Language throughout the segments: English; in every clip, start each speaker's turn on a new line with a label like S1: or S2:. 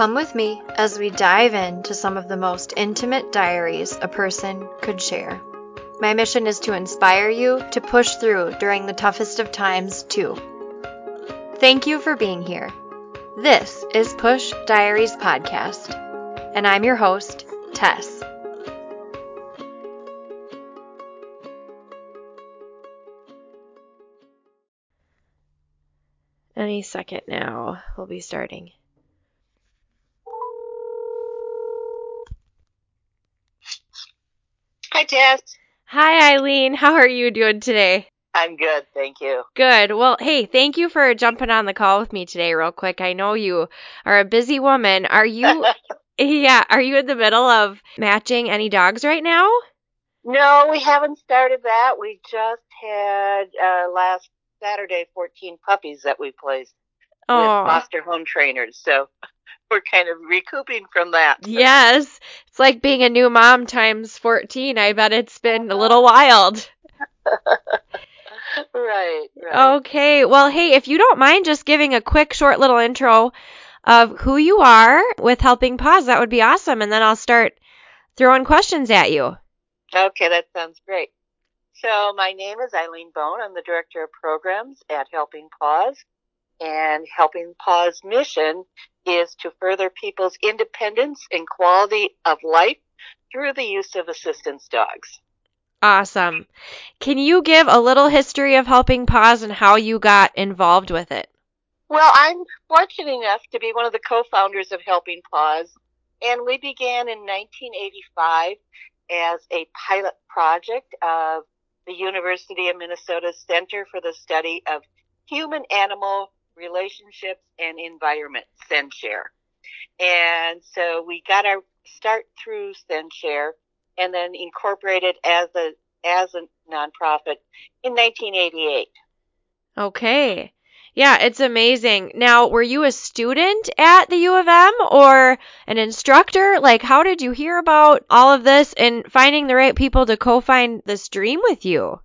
S1: Come with me as we dive into some of the most intimate diaries a person could share. My mission is to inspire you to push through during the toughest of times, too. Thank you for being here. This is Push Diaries Podcast, and I'm your host, Tess. Any second now, we'll be starting.
S2: Hi, Tess.
S1: Hi, Eileen. How are you doing today?
S2: I'm good, thank you.
S1: Good. Well, hey, thank you for jumping on the call with me today, real quick. I know you are a busy woman. Are you, yeah, are you in the middle of matching any dogs right now?
S2: no, we haven't started that. We just had uh, last Saturday 14 puppies that we placed with
S1: Oh,
S2: foster home trainers. So we're kind of recouping from that.
S1: yes. It's like being a new mom times 14. I bet it's been a little wild.
S2: right, right.
S1: Okay. Well, hey, if you don't mind just giving a quick, short little intro of who you are with Helping Paws, that would be awesome. And then I'll start throwing questions at you.
S2: Okay, that sounds great. So my name is Eileen Bone. I'm the Director of Programs at Helping Paws. And Helping Paws' mission is to further people's independence and quality of life through the use of assistance dogs.
S1: Awesome. Can you give a little history of Helping Paws and how you got involved with it?
S2: Well, I'm fortunate enough to be one of the co-founders of Helping Paws, and we began in 1985 as a pilot project of the University of Minnesota Center for the Study of Human-Animal Relationships and Environment, CENSHARE. And so we got our start through CENSHARE and then incorporated as a as a nonprofit in 1988.
S1: Okay. Yeah, it's amazing. Now, were you a student at the U of M or an instructor? Like, how did you hear about all of this and finding the right people to co-find this dream with you?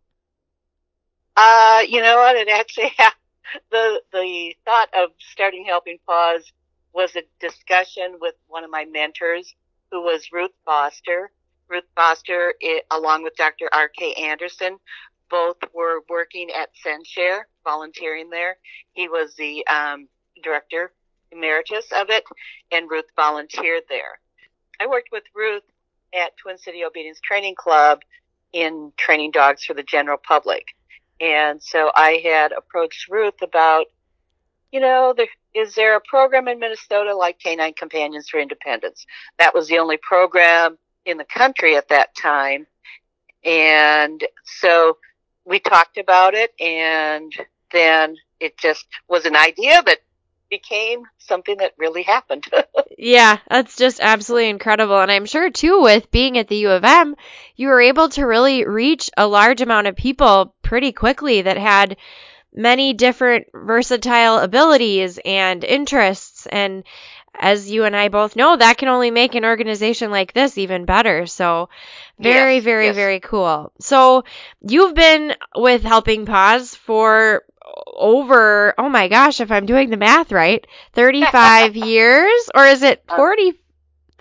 S2: Uh, you know what? It actually the the thought of starting Helping Paws was a discussion with one of my mentors, who was Ruth Foster. Ruth Foster, i along with Dr. R.K. Anderson, both were working at CENSHARE, volunteering there. He was the um, director emeritus of it, and Ruth volunteered there. I worked with Ruth at Twin City Obedience Training Club in training dogs for the general public. And so I had approached Ruth about, you know, there, is there a program in Minnesota like Canine Companions for Independence? That was the only program in the country at that time. And so we talked about it, and then it just was an idea that became something that really happened.
S1: Yeah, that's just absolutely incredible. And I'm sure too, with being at the U of M, you were able to really reach a large amount of people pretty quickly that had many different versatile abilities and interests. And as you and I both know, that can only make an organization like this even better. So very,
S2: Yes,
S1: very,
S2: yes.
S1: very cool. So you've been with Helping Paws for over, oh my gosh, if I'm doing the math right, 35 years or is it uh, 40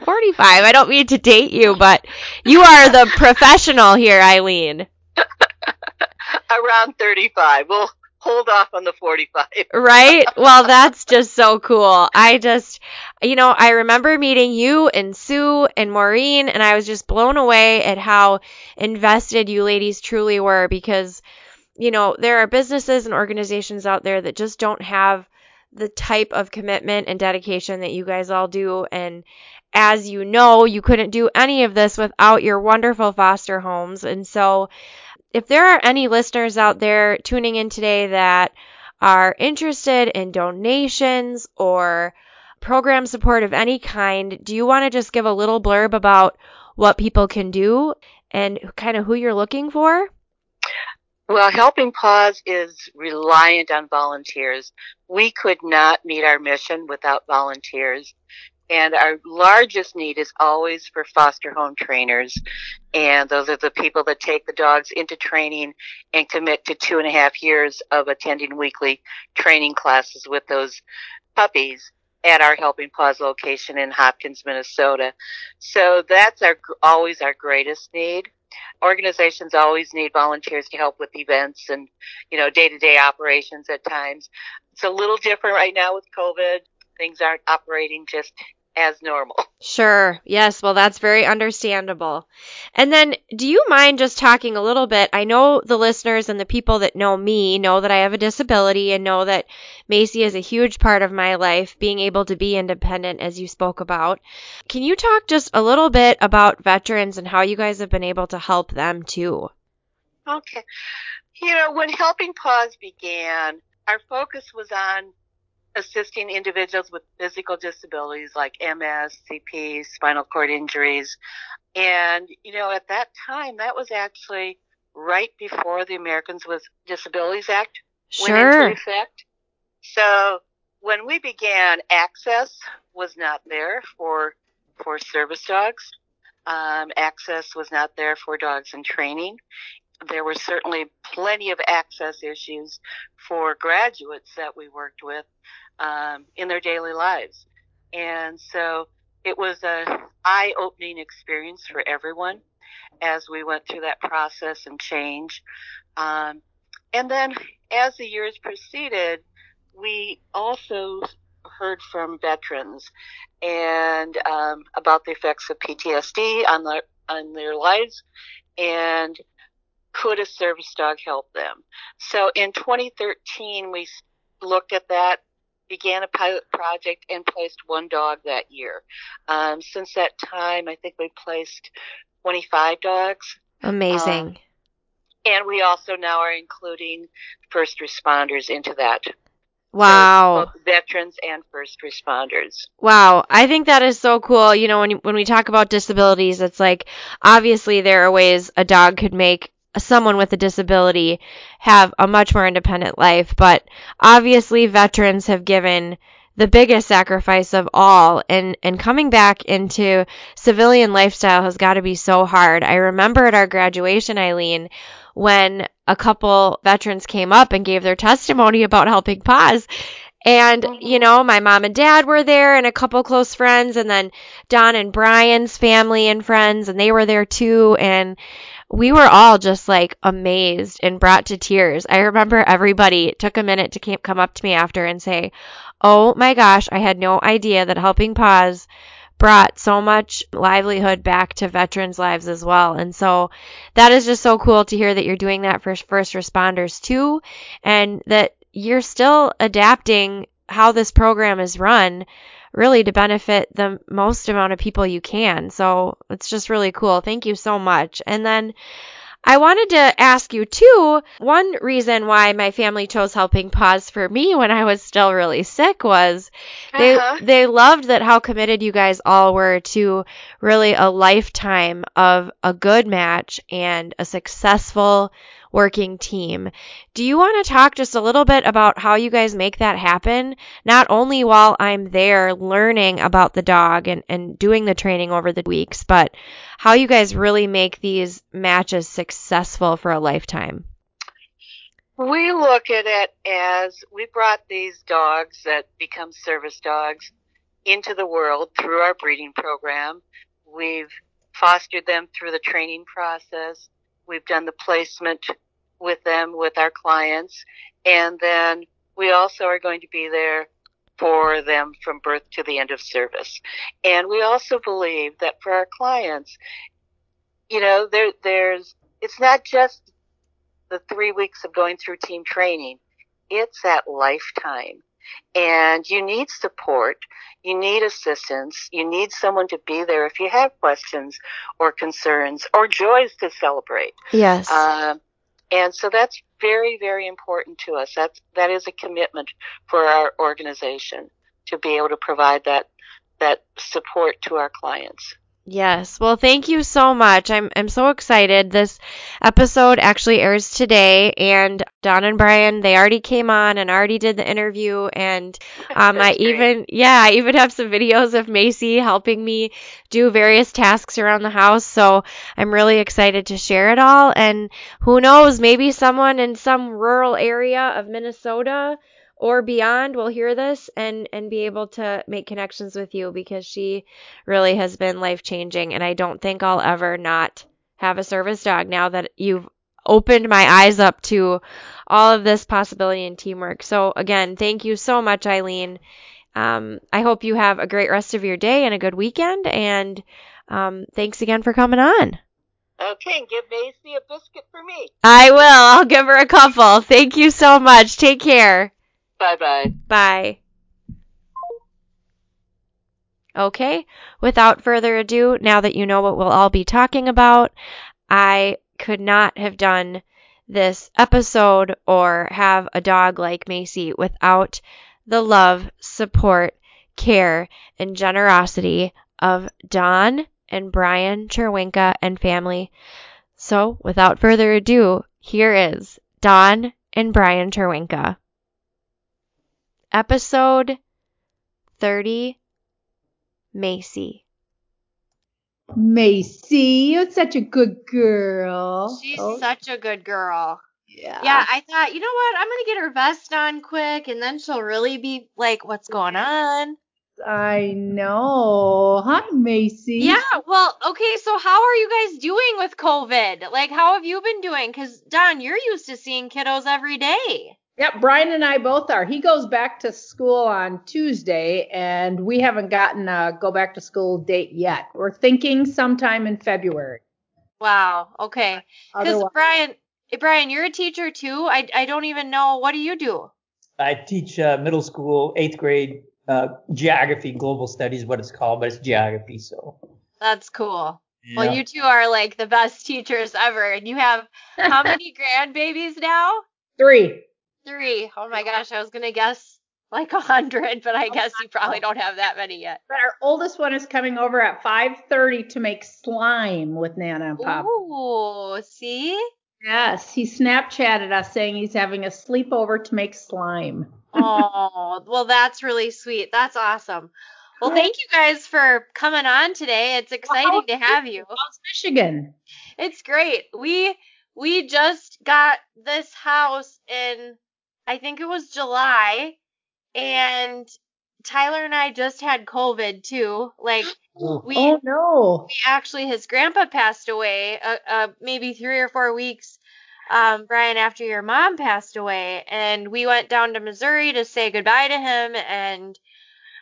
S1: 45? I don't mean to date you, but you are the professional here, Eileen.
S2: Around 35. We'll hold off on the 45.
S1: Right? Well, that's just so cool. I just, you know, I remember meeting you and Sue and Maureen, and I was just blown away at how invested you ladies truly were because, you know, there are businesses and organizations out there that just don't have the type of commitment and dedication that you guys all do. And as you know, you couldn't do any of this without your wonderful foster homes. And so, if there are any listeners out there tuning in today that are interested in donations or program support of any kind, do you want to just give a little blurb about what people can do and kind of who you're looking for?
S2: Well, Helping Paws is reliant on volunteers. We could not meet our mission without volunteers. And our largest need is always for foster home trainers. And those are the people that take the dogs into training and commit to two and a half years of attending weekly training classes with those puppies. at our Helping Paws location in Hopkins, Minnesota. So that's our always our greatest need. Organizations always need volunteers to help with events and you know day to day operations at times. It's a little different right now with COVID. Things aren't operating just as normal.
S1: Sure. Yes. Well, that's very understandable. And then, do you mind just talking a little bit? I know the listeners and the people that know me know that I have a disability and know that Macy is a huge part of my life, being able to be independent, as you spoke about. Can you talk just a little bit about veterans and how you guys have been able to help them too?
S2: Okay. You know, when Helping Paws began, our focus was on assisting individuals with physical disabilities like MS, CP, spinal cord injuries. And, you know, at that time, that was actually right before the Americans with Disabilities Act
S1: sure.
S2: went into effect. So when we began, access was not there for for service dogs. Um, access was not there for dogs in training. There were certainly plenty of access issues for graduates that we worked with um, in their daily lives. And so it was a eye-opening experience for everyone as we went through that process and change. Um, and then as the years proceeded, we also heard from veterans and um, about the effects of PTSD on their on their lives, and could a service dog help them? So in 2013, we looked at that began a pilot project and placed one dog that year. Um, since that time, I think we placed 25 dogs.
S1: Amazing. Um,
S2: and we also now are including first responders into that.
S1: Wow.
S2: So veterans and first responders.
S1: Wow. I think that is so cool. You know, when, when we talk about disabilities, it's like obviously there are ways a dog could make someone with a disability have a much more independent life. But obviously, veterans have given the biggest sacrifice of all and and coming back into civilian lifestyle has got to be so hard. I remember at our graduation Eileen when a couple veterans came up and gave their testimony about helping paws and, mm-hmm. you know, my mom and dad were there and a couple close friends and then Dawn and Brian's family and friends and they were there too and we were all just like amazed and brought to tears. I remember everybody took a minute to come up to me after and say, Oh my gosh, I had no idea that Helping Paws brought so much livelihood back to veterans' lives as well. And so that is just so cool to hear that you're doing that for first responders too, and that you're still adapting how this program is run really to benefit the most amount of people you can. So it's just really cool. Thank you so much. And then I wanted to ask you too, one reason why my family chose Helping Paws for me when I was still really sick was they uh-huh. they loved that how committed you guys all were to really a lifetime of a good match and a successful working team. Do you want to talk just a little bit about how you guys make that happen? Not only while I'm there learning about the dog and, and doing the training over the weeks, but how you guys really make these matches successful for a lifetime.
S2: We look at it as we brought these dogs that become service dogs into the world through our breeding program. We've fostered them through the training process. We've done the placement with them, with our clients. And then we also are going to be there for them from birth to the end of service. And we also believe that for our clients, you know, there, there's, it's not just the three weeks of going through team training. It's that lifetime. And you need support. You need assistance. You need someone to be there if you have questions or concerns or joys to celebrate.
S1: Yes. Um,
S2: and so that's very, very important to us. That's, that is a commitment for our organization to be able to provide that, that support to our clients.
S1: Yes. Well, thank you so much. I'm I'm so excited. This episode actually airs today and Dawn and Brian, they already came on and already did the interview and um I even yeah, I even have some videos of Macy helping me do various tasks around the house. So, I'm really excited to share it all and who knows, maybe someone in some rural area of Minnesota or beyond will hear this and and be able to make connections with you because she really has been life changing and I don't think I'll ever not have a service dog now that you've opened my eyes up to all of this possibility and teamwork. So again, thank you so much Eileen. Um, I hope you have a great rest of your day and a good weekend and um, thanks again for coming on.
S2: Okay, give Macy a biscuit for me.
S1: I will. I'll give her a couple. Thank you so much. Take care.
S2: Bye bye.
S1: Bye. Okay, without further ado, now that you know what we'll all be talking about, I could not have done this episode or have a dog like Macy without the love, support, care, and generosity of Dawn and Brian Cherwinka and family. So, without further ado, here is Dawn and Brian Cherwinka. Episode 30 Macy.
S3: Macy, you're such a good girl.
S1: She's
S3: Oh,
S1: such a good girl.
S3: yeah.
S1: Yeah, I thought, you know what? I'm going to get her vest on quick and then she'll really be like, what's going on?
S3: I know. Hi, Macy.
S1: Yeah, well, okay, so how are you guys doing with COVID? Like, how have you been doing? Because, Dawn, you're used to seeing kiddos every day.
S3: Yep, Brian and I both are. He goes back to school on Tuesday, and we haven't gotten a go back to school date yet. We're thinking sometime in February.
S1: Wow, okay. Because, Brian, eh, Brian, you're a teacher too. I, I don't even know. What do you do?
S4: I teach uh, middle school, eighth grade uh, geography, global studies, what it's called, but it's geography. So.
S1: That's cool.
S4: yeah.
S1: Well, you two are like the best teachers ever. And you have how many grandbabies now?
S3: three.
S1: Three. Oh my gosh, I was gonna guess like a hundred, but I oh guess you probably don't have that many yet.
S3: But our oldest one is coming over at 5:30 to make slime with Nana and Papa.
S1: Ooh, see?
S3: Yes, he Snapchatted us saying he's having a sleepover to make slime.
S1: Oh, well, that's really sweet. That's awesome. Well, thank you guys for coming on today. It's exciting to have you.
S3: How's Michigan?
S1: It's great. We we just got this house in I think it was July and Tyler and I just had COVID too. Like we
S3: oh no.
S1: we actually his grandpa passed away uh, uh maybe 3 or 4 weeks um Brian after your mom passed away and we went down to Missouri to say goodbye to him and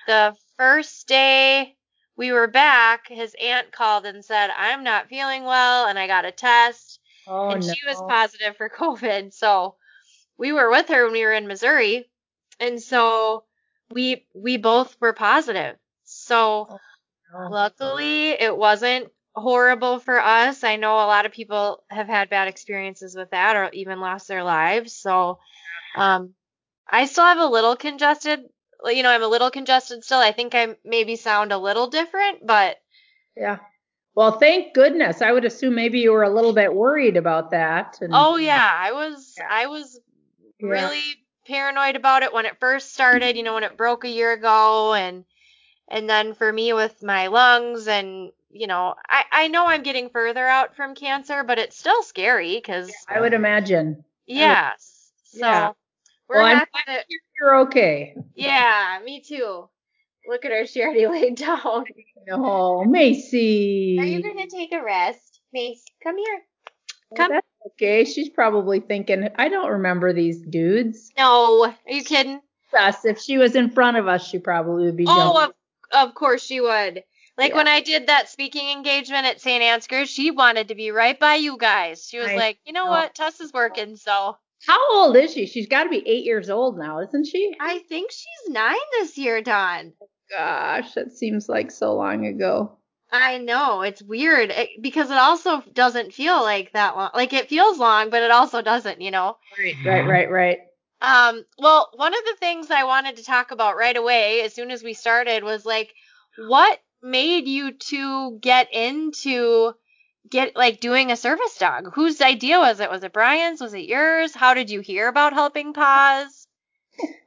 S1: the first day we were back his aunt called and said I'm not feeling well and I got a test
S3: Oh
S1: and
S3: no.
S1: she was positive for COVID. So we were with her when we were in Missouri, and so we we both were positive. So
S3: Oh.
S1: luckily, it wasn't horrible for us. I know a lot of people have had bad experiences with that, or even lost their lives. So um, I still have a little congested. You know, I'm a little congested still. I think I maybe sound a little different, but
S3: Yeah. Well, thank goodness. I would assume maybe you were a little bit worried about that. And,
S1: Oh yeah, I was
S3: Yeah.
S1: I was
S3: Yeah.
S1: really paranoid about it when it first started, you know, when it broke a year ago and and then for me with my lungs and you know, I I know I'm getting further out from cancer, but it's still scary cuz
S3: I would imagine.
S1: yes. So
S3: Yeah.
S1: we're
S3: Well, I'm
S1: gonna
S3: You're okay.
S1: Yeah, me too. Look at her, she already laid down.
S3: No, Macy.
S1: Are you gonna take a rest? Mace, come here.
S3: Well,
S1: come-
S3: okay. She's probably thinking, I don't remember these dudes.
S1: No, are you kidding?
S3: Us. If she was in front of us, she probably would be
S1: Oh,
S3: jumping.
S1: of, of course she would. Like
S3: Yeah.
S1: when I did that speaking engagement at St. Ansgar's, she wanted to be right by you guys. She was
S3: I
S1: like, you know
S3: know.
S1: what, Tess is working, so
S3: How old is she? She's got to be eight years old now, isn't she?
S1: I think she's nine this year, Dawn.
S3: Gosh, that seems like so long ago.
S1: I know it's weird it, because it also doesn't feel like that long. Like it feels long, but it also doesn't, you know.
S3: Right, right, right, right.
S1: Um, well, one of the things I wanted to talk about right away, as soon as we started, was like, what made you two get into get like doing a service dog? Whose idea was it? Was it Brian's? Was it yours? How did you hear about Helping Paws?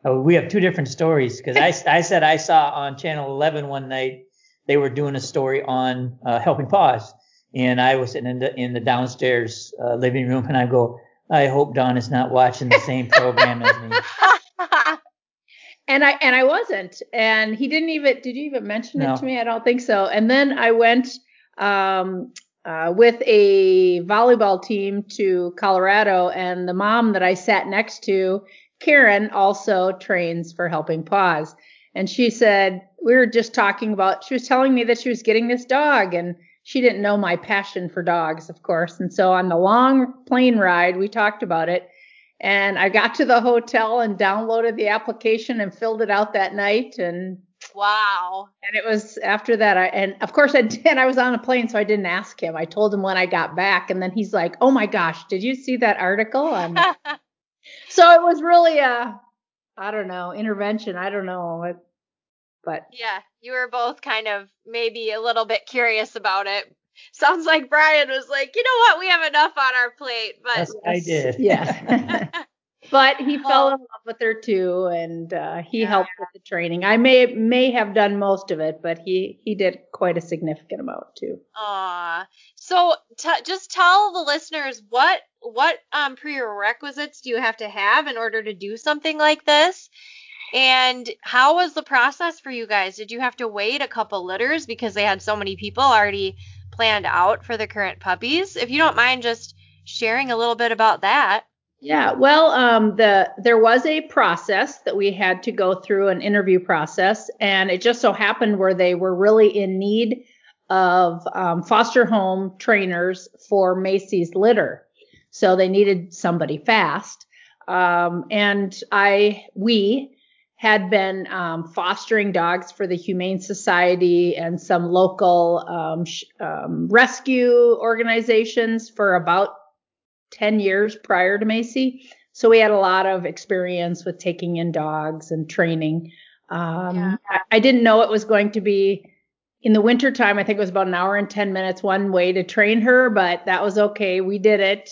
S4: Oh, we have two different stories because I, I said I saw on Channel 11 one night they were doing a story on uh, Helping Paws, and I was sitting in the in the downstairs uh, living room, and I go, I hope Dawn is not watching the same program as me.
S3: and I and I wasn't, and he didn't even. Did you even mention
S4: No.
S3: it to me? I don't think so. And then I went um, uh, with a volleyball team to Colorado, and the mom that I sat next to, Karen, also trains for Helping Paws, and she said we were just talking about. She was telling me that she was getting this dog, and she didn't know my passion for dogs, of course. And so on the long plane ride, we talked about it. And I got to the hotel and downloaded the application and filled it out that night. And
S1: Wow.
S3: and it was after that. I and of course I did. I was on a plane, so I didn't ask him. I told him when I got back, and then he's like, "Oh my gosh, did you see that article?" So it was really a, I don't know, intervention. I don't know, It- but
S1: yeah, you were both kind of maybe a little bit curious about it. Sounds like Brian was like, you know what, we have enough on our plate, but
S4: Yes, I did.
S3: yeah. but he fell in love with her too, and uh, he
S1: Yeah.
S3: helped with the training. I may may have done most of it, but he he did quite a significant amount too.
S1: Aw. So t- just tell the listeners what what um prerequisites do you have to have in order to do something like this? And how was the process for you guys? Did you have to wait a couple litters because they had so many people already planned out for the current puppies? If you don't mind just sharing a little bit about that.
S3: Yeah, well, um, the there was a process that we had to go through an interview process, and it just so happened where they were really in need of um, foster home trainers for Macy's litter, so they needed somebody fast. Um, and I we had been um, fostering dogs for the Humane Society and some local um, sh- um, rescue organizations for about 10 years prior to Macy. So we had a lot of experience with taking in dogs and training. Um,
S1: Yeah.
S3: I, I didn't know it was going to be in the wintertime. I think it was about an hour and 10 minutes one way to train her, but that was okay. We did it.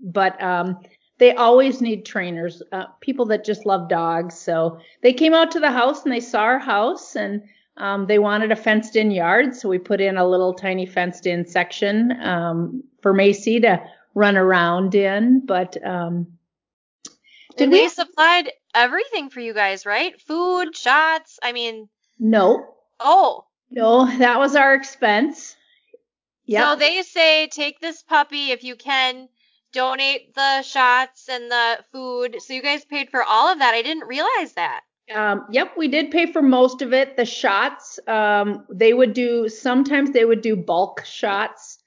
S3: But um, they always need trainers, uh, people that just love dogs. So they came out to the house and they saw our house and um, they wanted a fenced in yard. So we put in a little tiny fenced in section um, for Macy to run around in. But um, did we?
S1: they supplied everything for you guys, right? Food, shots. I mean,
S3: No,
S1: oh,
S3: no, that was our expense. Yeah.
S1: So they say take this puppy if you can, donate the shots and the food. So you guys paid for all of that. I didn't realize that.
S3: Um, yep, we did pay for most of it. The shots, um, they would do sometimes they would do bulk shots,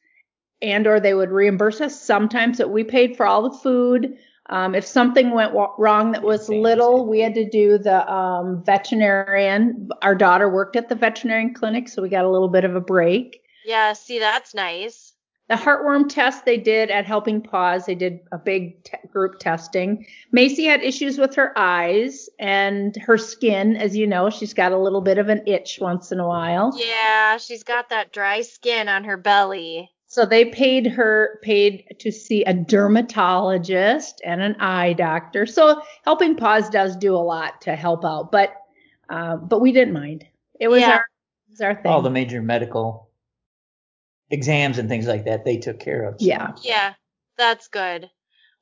S3: and or they would reimburse us. Sometimes that we paid for all the food. Um, if something went wrong that was little, we had to do the um, veterinarian. Our daughter worked at the veterinarian clinic, so we got a little bit of a break.
S1: Yeah, see, that's nice.
S3: The heartworm test they did at Helping Paws, they did a big te- group testing. Macy had issues with her eyes and her skin. As you know, she's got a little bit of an itch once in a while.
S1: Yeah, she's got that dry skin on her belly.
S3: So they paid her, paid to see a dermatologist and an eye doctor. So Helping Paws does do a lot to help out, but, uh, but we didn't mind. It was
S1: Yeah.
S3: our, it was our thing.
S4: All the major medical exams and things like that they took care of. so.
S3: yeah.
S1: Yeah, that's good.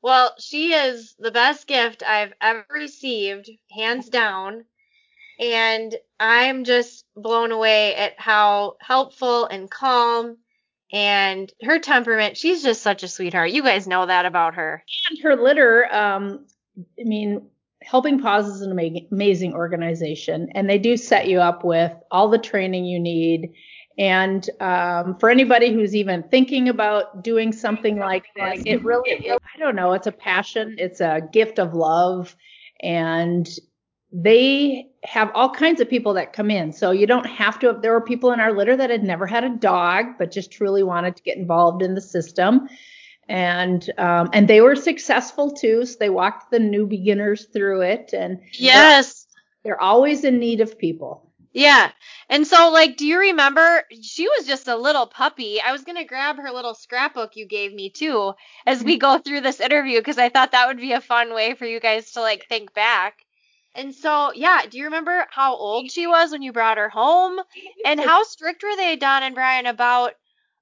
S1: Well, she is the best gift I've ever received, hands down. And I'm just blown away at how helpful and calm and her temperament. She's just such a sweetheart. You guys know that about her.
S3: and her litter um i mean helping paws is an amazing organization and they do set you up with all the training you need and um, for anybody who's even thinking about doing something like this it really it, i don't know it's a passion it's a gift of love and they have all kinds of people that come in so you don't have to there were people in our litter that had never had a dog but just truly wanted to get involved in the system and um, and they were successful too. So they walked the new beginners through it, and
S1: Yes.
S3: they're always in need of people.
S1: Yeah. And so, like, do you remember? She was just a little puppy. I was going to grab her little scrapbook you gave me, too, as we mm-hmm. go through this interview, because I thought that would be a fun way for you guys to, like, think back. And so, yeah, do you remember how old she was when you brought her home? And how strict were they, Dawn and Brian, about,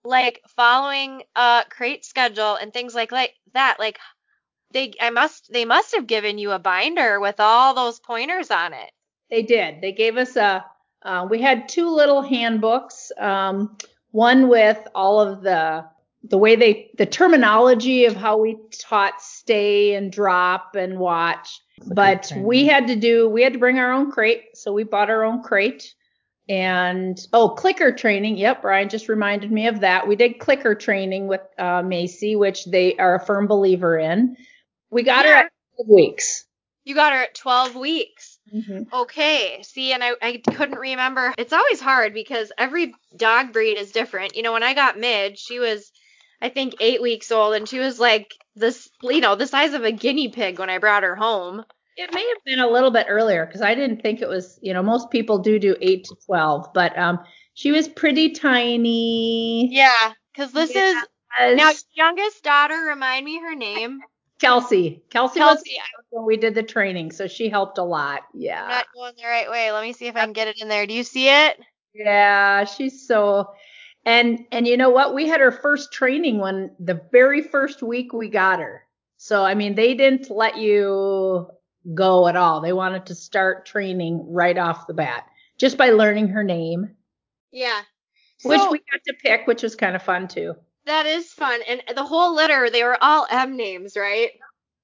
S1: like, following a crate schedule and things like, like that? Like, they, I must, they must have given you a binder with all those pointers on it.
S3: They did. They gave us a. Uh, we had two little handbooks. Um, one with all of the the way they the terminology of how we taught stay and drop and watch. but we had to do we had to bring our own crate, so we bought our own crate. And oh, clicker training. Yep, Brian just reminded me of that. We did clicker training with uh, Macy, which they are a firm believer in. We got her at 12 weeks.
S1: You got her at 12 weeks.
S3: Mm-hmm.
S1: Okay. See, and I, I couldn't remember. It's always hard because every dog breed is different. You know, when I got Midge, she was, I think, eight weeks old, and she was like this, you know, the size of a guinea pig when I brought her home.
S3: It may have been a little bit earlier because I didn't think it was, you know, most people do do 8 to 12, but um, she was pretty tiny.
S1: Yeah. Because this
S3: Yeah.
S1: is now youngest daughter. Remind me her name.
S3: Kelsey. Kelsey, was when we did the training, so she helped a lot.
S1: I'm
S3: Yeah.
S1: not going the right way. Let me see if I can get it in there. Do you see it?
S3: Yeah, she's so and and you know what? We had her first training when the very first week we got her. So I mean, they didn't let you go at all. They wanted to start training right off the bat just by learning her name,
S1: Yeah.
S3: which we got to pick, which was kind of fun too.
S1: That is fun. And the whole litter, they were all M names, right?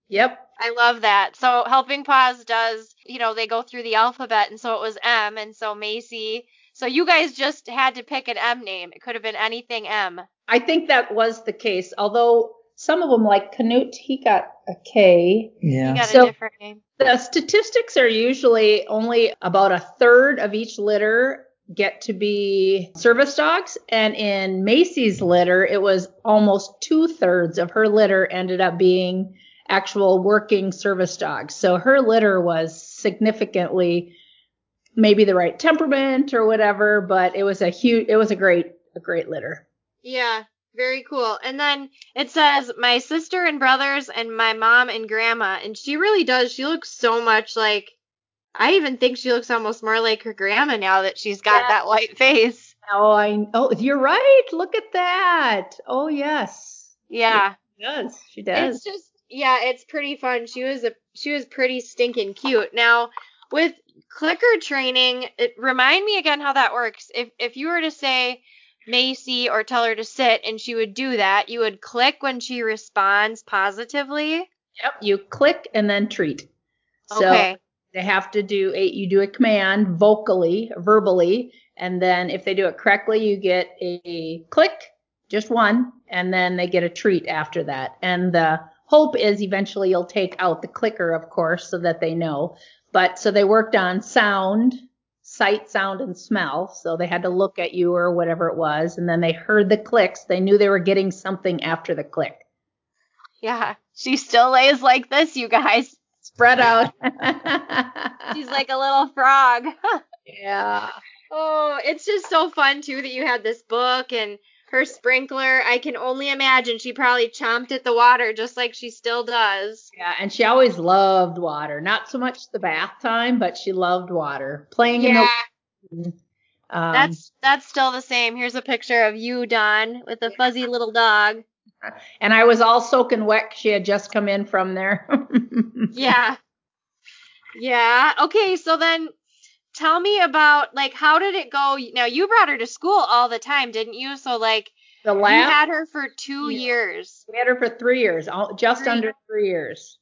S3: Yep.
S1: I love that. So Helping Paws does, you know, they go through the alphabet, and so it was M, and so Macy. So you guys just had to pick an M name. It could have been anything M.
S3: I think that was the case. Although some of them, like Canute, he got a K.
S4: Yeah.
S1: You got
S3: So-
S1: a different name.
S3: The statistics are usually only about a third of each litter get to be service dogs. And in Macy's litter, it was almost two thirds of her litter ended up being actual working service dogs. So her litter was significantly maybe the right temperament or whatever, but it was a huge, it was a great, a great litter.
S1: Yeah, very cool. And then it says my sister and brothers and my mom and grandma, and she really does. She looks so much like. I even think she looks almost more like her grandma now that she's got
S3: Yeah.
S1: that white face.
S3: Oh, I, oh, you're right. Look at that. Oh, yes.
S1: Yeah.
S3: She does. She does.
S1: It's just yeah, it's pretty fun. She was a she was pretty stinking cute. Now with clicker training, it remind me again how that works. If if you were to say Macy or tell her to sit and she would do that, you would click when she responds positively.
S3: Yep. You click and then treat. So
S1: okay.
S3: They have to do a, you do a command vocally, verbally, and then if they do it correctly, you get a click, just one, and then they get a treat after that. And the hope is eventually you'll take out the clicker, of course, so that they know. But so they worked on sound, sight, sound, and smell. So they had to look at you or whatever it was, and then they heard the clicks. They knew they were getting something after the click.
S1: Yeah. She still lays like this, you guys.
S3: Spread out.
S1: She's like a little frog.
S3: yeah.
S1: Oh, it's just so fun too that you had this book and her sprinkler. I can only imagine she probably chomped at the water just like she still does.
S3: Yeah, and she always loved water. Not so much the bath time, but she loved water. Playing in the um,
S1: that's that's still the same. Here's a picture of you, Dawn, with a fuzzy little dog.
S3: And I was all soaking wet. She had just come in from there.
S1: Yeah. Yeah. Okay, so then tell me about like how did it go? Now you brought her to school all the time, didn't you? So like
S3: the
S1: you had her for two
S3: Yeah.
S1: years.
S3: we had her for three years, all- just
S1: Three.
S3: under three years.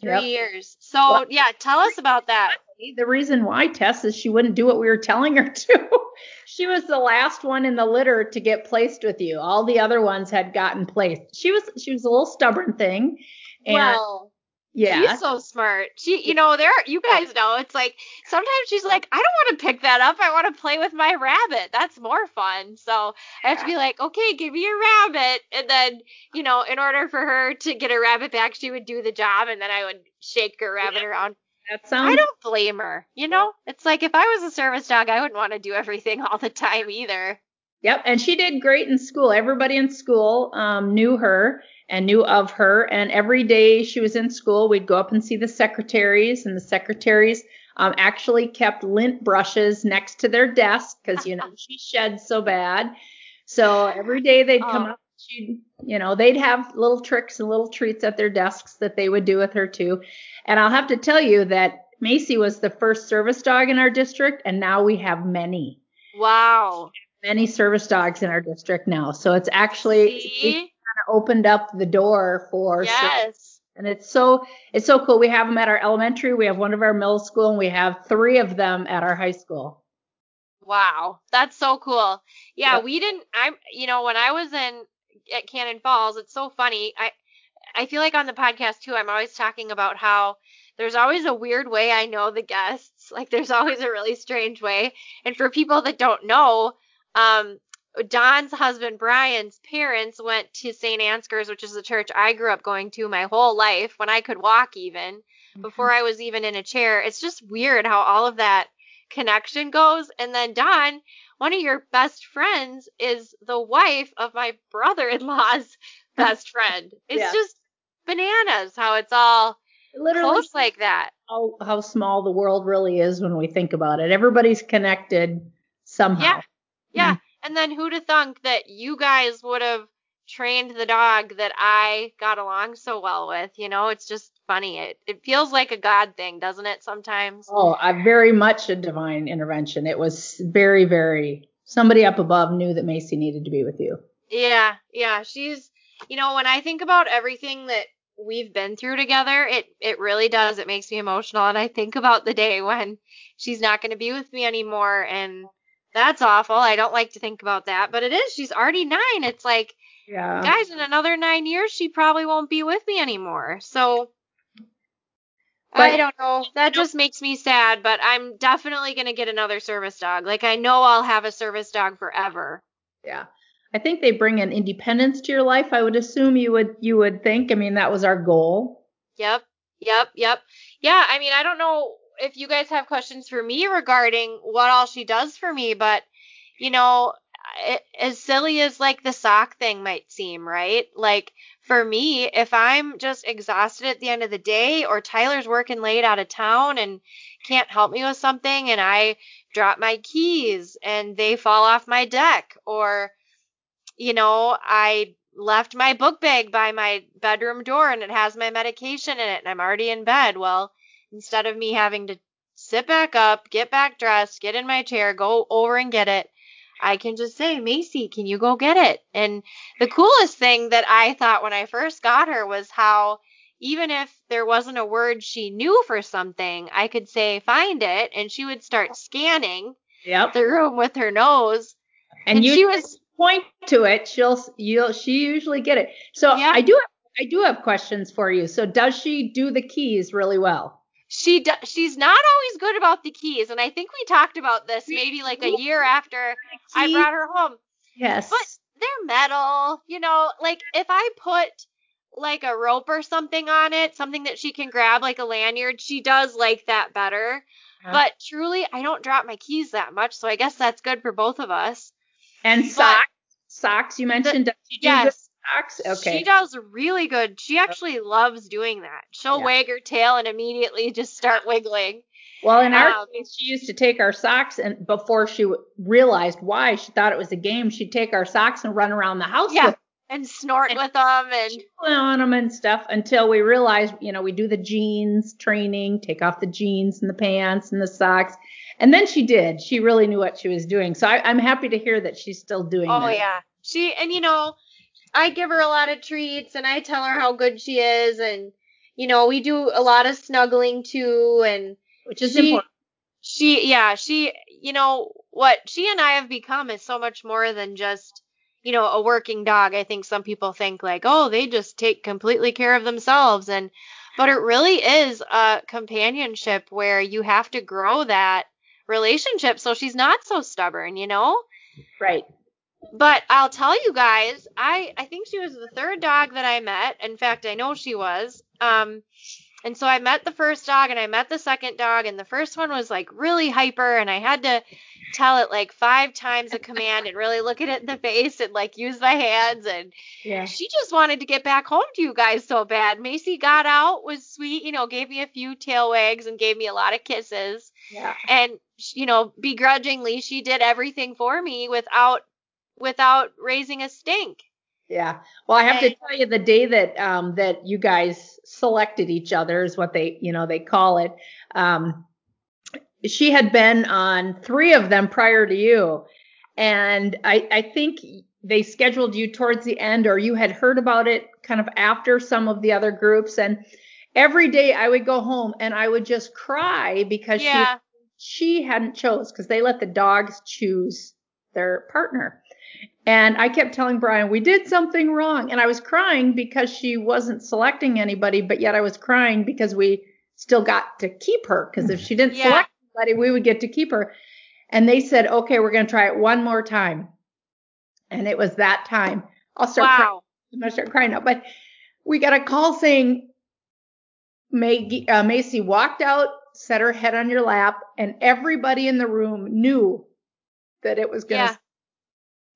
S1: Three
S3: Yep.
S1: years. So
S3: Well-
S1: yeah, tell us about that.
S3: The reason why Tess is she wouldn't do what we were telling her to. she was the last one in the litter to get placed with you. All the other ones had gotten placed. She was she was a little stubborn thing. And
S1: well,
S3: yeah.
S1: she's so smart. She, you know, there. You guys know it's like sometimes she's like, I don't want to pick that up. I want to play with my rabbit. That's more fun. So I have to be like, okay, give me your rabbit, and then you know, in order for her to get her rabbit back, she would do the job, and then I would shake her rabbit around.
S3: That sounds
S1: I don't blame her. You know, it's like if I was a service dog, I wouldn't want to do everything all the time either.
S3: Yep, and she did great in school. Everybody in school um, knew her and knew of her. And every day she was in school, we'd go up and see the secretaries, and the secretaries um, actually kept lint brushes next to their desk because you know she shed so bad. So every day they'd come
S1: Oh.
S3: up, she'd you know they'd have little tricks and little treats at their desks that they would do with her too. And I'll have to tell you that Macy was the first service dog in our district, and now we have many,
S1: Wow.
S3: many service dogs in our district now. So it's actually
S1: See?
S3: opened up the door for service
S1: Yes.
S3: and it's so it's so cool. We have them at our elementary, we have one of our middle school, and we have three of them at our high school.
S1: Wow, that's so cool. Yeah,
S3: Yep.
S1: we didn't. I'm, you know, when I was in at Cannon Falls, it's so funny. I, I feel like on the podcast too, I'm always talking about how there's always a weird way I know the guests. Like there's always a really strange way. And for people that don't know, um, Dawn's husband Brian's parents went to St. Ansgar's, which is the church I grew up going to my whole life when I could walk even before I was even in a chair. It's just weird how all of that connection goes. And then Dawn, one of your best friends, is the wife of my brother in law's best friend. It's
S3: Yeah.
S1: just bananas how it's all
S3: Literally
S1: close like that.
S3: how, how small the world really is when we think about it. Everybody's connected somehow.
S1: Yeah. Yeah. Mm. And then who'd have thunk that you guys would have trained the dog that I got along so well with? You know, it's just funny. It it feels like a God thing, doesn't it, sometimes?
S3: Oh, I very much a divine intervention. It was very, very somebody up above knew that Macy needed to be with you.
S1: Yeah, yeah. She's you know, when I think about everything that we've been through together, it it really does. It makes me emotional and I think about the day when she's not gonna be with me anymore and that's awful. I don't like to think about that, but it is. She's already nine. It's like
S3: Yeah.
S1: guys, in another nine years, she probably won't be with me anymore. So I don't know. That just makes me sad, but I'm definitely going to get another service dog. Like, I know I'll have a service dog forever.
S3: Yeah. I think they bring an independence to your life. I would assume you would you would think. I mean, that was our goal.
S1: Yep. Yep. Yep. Yeah. I mean, I don't know if you guys have questions for me regarding what all she does for me, but, you know, as silly as like the sock thing might seem, right? Like, for me, if I'm just exhausted at the end of the day or Tyler's working late out of town and can't help me with something and I drop my keys and they fall off my deck or you know, I left my book bag by my bedroom door and it has my medication in it and I'm already in bed. Well, instead of me having to sit back up, get back dressed, get in my chair, go over and get it, I can just say, Macy, can you go get it? And the coolest thing that I thought when I first got her was how even if there wasn't a word she knew for something, I could say, find it, and she would start scanning
S3: Yep.
S1: the room with her nose.
S3: And,
S1: And she was
S3: point to it, she'll you'll she usually get it. So
S1: Yeah.
S3: I do have, I do have questions for you. So does she do the keys really well?
S1: She do, she's not always good about the keys and i think we talked about this maybe like a year after i brought her home
S3: Yes.
S1: But- they're metal you know like if i put like a rope or something on it something that she can grab like a lanyard she does like that better
S3: Yeah.
S1: but truly i don't drop my keys that much so i guess that's good for both of us
S3: and socks. Socks you mentioned. she
S1: yes
S3: Okay.
S1: She does really good. She actually loves doing that. She'll
S3: Yeah.
S1: wag her tail and immediately just start wiggling.
S3: Well, in our
S1: Um,
S3: case, she used to take our socks, and before she w- realized why, she thought it was a game. She'd take our socks and run around the house
S1: Yeah. And snort with them and
S3: on them and stuff until we realized, you know, we do the jeans training, take off the jeans and the pants and the socks, and then she did. She really knew what she was doing. So I, I'm happy to hear that she's still doing
S1: Oh
S3: that.
S1: yeah. She and you know, I give her a lot of treats and I tell her how good she is and you know, we do a lot of snuggling too and
S3: which is
S1: she,
S3: important.
S1: She yeah, she you know, what she and I have become is so much more than just you know, a working dog. I think some people think like, "Oh, they just take completely care of themselves." And but it really is a companionship where you have to grow that relationship so she's not so stubborn, you know?
S3: Right.
S1: But I'll tell you guys, I I think she was the third dog that I met. In fact, I know she was. Um and so I met the first dog and I met the second dog and the first one was like really hyper and I had to tell it like five times a command and really look at it in the face and like use my hands and
S3: Yeah.
S1: she just wanted to get back home to you guys so bad. Macy got out, was sweet, you know, gave me a few tail wags and gave me a lot of kisses
S3: Yeah.
S1: and you know begrudgingly she did everything for me without without raising a stink
S3: Yeah. Well, I have to tell you the day that um that you guys selected each other is what they, you know, they call it. Um she had been on 3 of them prior to you. And I I think they scheduled you towards the end or you had heard about it kind of after some of the other groups and every day I would go home and I would just cry because she she hadn't chose because they let the dogs choose their partner. And I kept telling Brian, we did something wrong. And I was crying because she wasn't selecting anybody, but yet I was crying because we still got to keep her. Because if she didn't
S1: Yeah.
S3: select anybody, we would get to keep her. And they said, okay, we're going to try it one more time. And it was that time. I'll start crying.
S1: Wow.
S3: I'm going to start crying now. But we got a call saying Maggie, uh, Macy walked out, set her head on your lap, and everybody in the room knew that it was going to
S1: Yeah.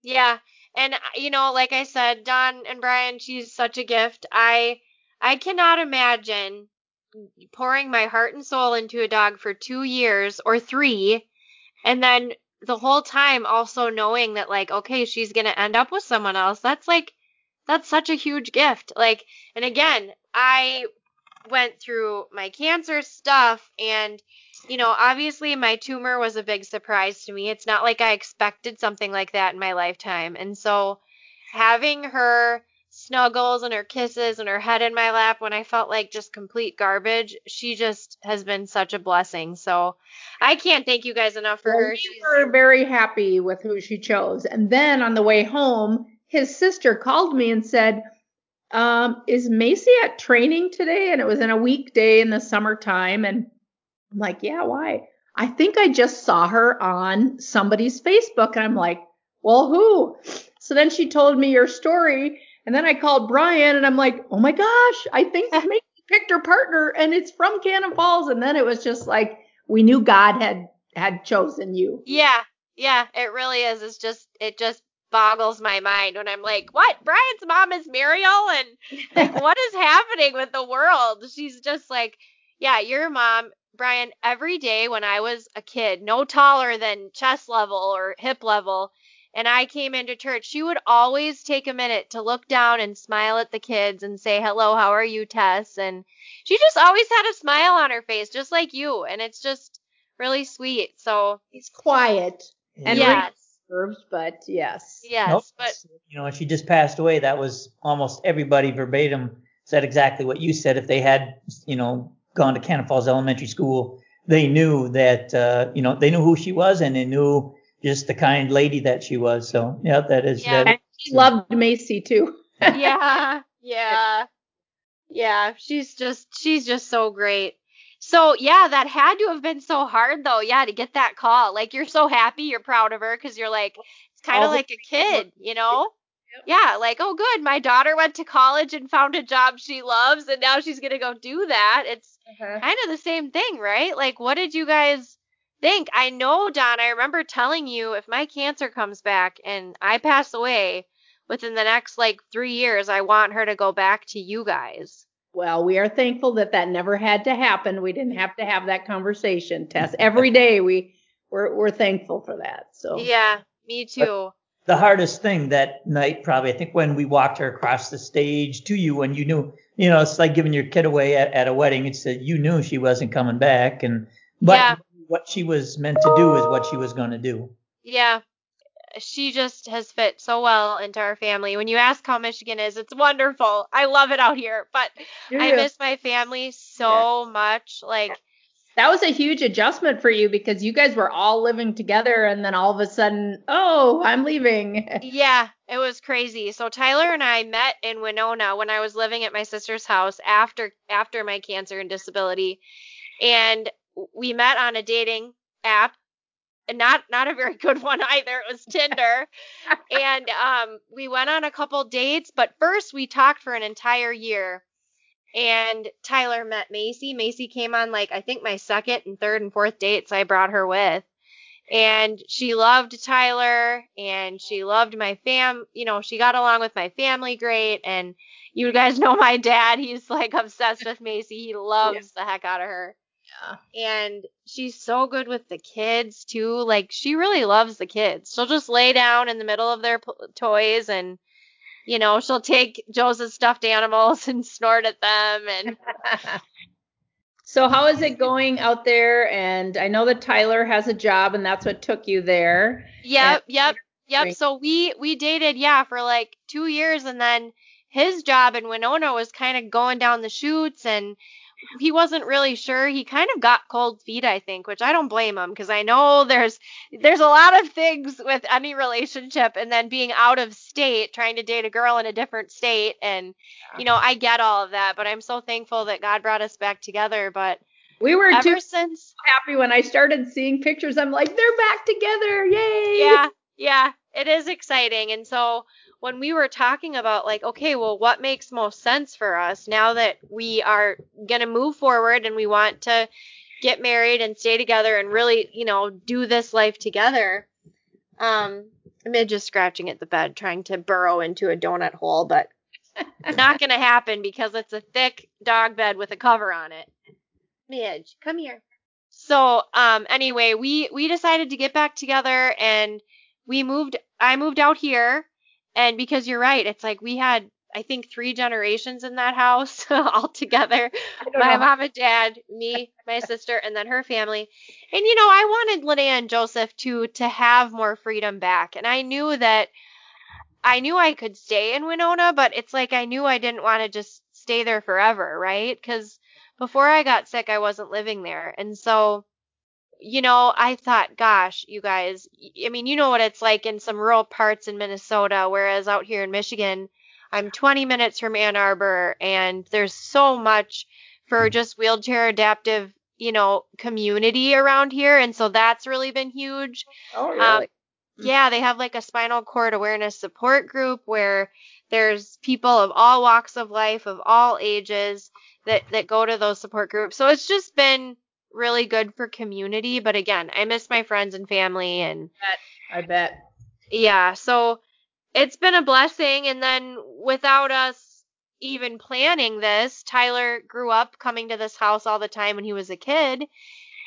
S1: Yeah. And uh, you know, like I said, Dawn and Brian, she's such a gift. I I cannot imagine pouring my heart and soul into a dog for 2 years or 3 and then the whole time also knowing that like okay, she's going to end up with someone else. That's like that's such a huge gift. Like and again, I went through my cancer stuff and you know, obviously my tumor was a big surprise to me. It's not like I expected something like that in my lifetime. And so having her snuggles and her kisses and her head in my lap when I felt like just complete garbage, she just has been such a blessing. So I can't thank you guys enough for
S3: Well,
S1: her.
S3: we
S1: She's,
S3: were very happy with who she chose. And then on the way home, his sister called me and said, um, is Macy at training today? And it was in a weekday in the summertime. And I'm like, yeah, why? I think I just saw her on somebody's Facebook. And I'm like, well, who? So then she told me your story. And then I called Brian and I'm like, oh my gosh, I think Macy picked her partner and it's from Cannon Falls. And then it was just like, we knew God had, had chosen you.
S1: yeah, yeah, it really is. It's just, it just boggles my mind when I'm like, what? Brian's mom is Muriel? And like what is happening with the world she's just like yeah your mom brian every day when i was a kid no taller than chest level or hip level and i came into church she would always take a minute to look down and smile at the kids and say hello how are you tess and she just always had a smile on her face just like you and it's just really sweet so
S3: He's quiet and
S1: yes
S3: reserved, but yes.
S1: yes
S4: Nope.
S1: but
S4: you know, when she just passed away, that was almost everybody verbatim said exactly what you said. If they had, you know, gone to Cannon Falls Elementary School, they knew that, uh, you know, they knew who she was and they knew just the kind lady that she was. So, yeah, that is,
S1: Yeah.
S4: that
S3: And she loved Macy too.
S1: yeah, yeah, yeah. She's just she's just so great. So yeah, that had to have been so hard though. Yeah, to get that call. Like you're so happy, you're proud of her because you're like it's kind of like a kid, you know? Yeah, like oh good, my daughter went to college and found a job she loves, and now she's gonna go do that. It's kind of the same thing, right? Like what did you guys think? I know, Dawn. I remember telling you if my cancer comes back and I pass away within the next like three years, I want her to go back to you guys.
S3: Well, we are thankful that that never had to happen. We didn't have to have that conversation, Tess. Every day we we're we're thankful for that. So
S1: Yeah, me too.
S4: the hardest thing that night, probably, I think when we walked her across the stage to you and you knew, you know, it's like giving your kid away at, at a wedding. It's that you knew she wasn't coming back and, but
S1: Yeah.
S4: what she was meant to do is what she was going to do.
S1: Yeah. She just has fit so well into our family. When you ask how Michigan is, it's wonderful. I love it out here, but I miss my family so much. Like,
S3: that was a huge adjustment for you because you guys were all living together and then all of a sudden, oh, I'm leaving.
S1: Yeah, it was crazy. So Tyler and I met in Winona when I was living at my sister's house after after my cancer and disability. And we met on a dating app. And not not a very good one either. It was Tinder. and um we went on a couple dates, but first we talked for an entire year. And Tyler met Macy. Macy came on like I think my second and third and fourth dates I brought her with and she loved Tyler and she loved my fam, you know, she got along with my family great and you guys know my dad, he's like obsessed with Macy. He loves the heck out of her. And she's so good with the kids too. Like she really loves the kids. She'll just lay down in the middle of their p- toys and you know, she'll take Joseph's stuffed animals and snort at them and
S3: so how is it going out there? And I know that Tyler has a job and that's what took you there.
S1: Yep,
S3: And-
S1: yep, yep. So we we dated, yeah, for like two years, and then his job in Winona was kind of going down the chutes, and he wasn't really sure. He kind of got cold feet, I think, which I don't blame him because I know there's there's a lot of things with any relationship, and then being out of state, trying to date a girl in a different state, and you know I get all of that, but I'm so thankful that God brought us back together. But
S3: We were
S1: ever
S3: too
S1: since
S3: happy when I started seeing pictures. I'm like, they're back together. Yay.
S1: yeah, yeah, it is exciting. And so when we were talking about like, okay, well, what makes most sense for us now that we are going to move forward and we want to get married and stay together and really, you know, do this life together. Um, I'm just scratching at the bed trying to burrow into a donut hole, but not going to happen because it's a thick dog bed with a cover on it. Midge, come here. So, um, anyway, we we decided to get back together and we moved. I moved out here, and because you're right, it's like we had I think three generations in that house all together. My
S3: know.
S1: mom and dad, me, my sister, and then her family. And you know, I wanted Linnea and Joseph to to have more freedom back, and I knew that I knew I could stay in Winona, but it's like I knew I didn't want to just stay there forever, right? Because before I got sick, I wasn't living there. And so, you know, I thought, gosh, you guys, I mean, you know what it's like in some rural parts in Minnesota, whereas out here in Michigan, I'm 20 minutes from Ann Arbor, and there's so much for just wheelchair adaptive, you know, community around here. And so that's really been huge.
S3: Oh, really?
S1: Um, yeah, they have like a spinal cord awareness support group where there's people of all walks of life, of all ages that that go to those support groups. So it's just been really good for community, but again, I miss my friends and family and
S3: I bet.
S1: yeah, so it's been a blessing and then without us even planning this, Tyler grew up coming to this house all the time when he was a kid.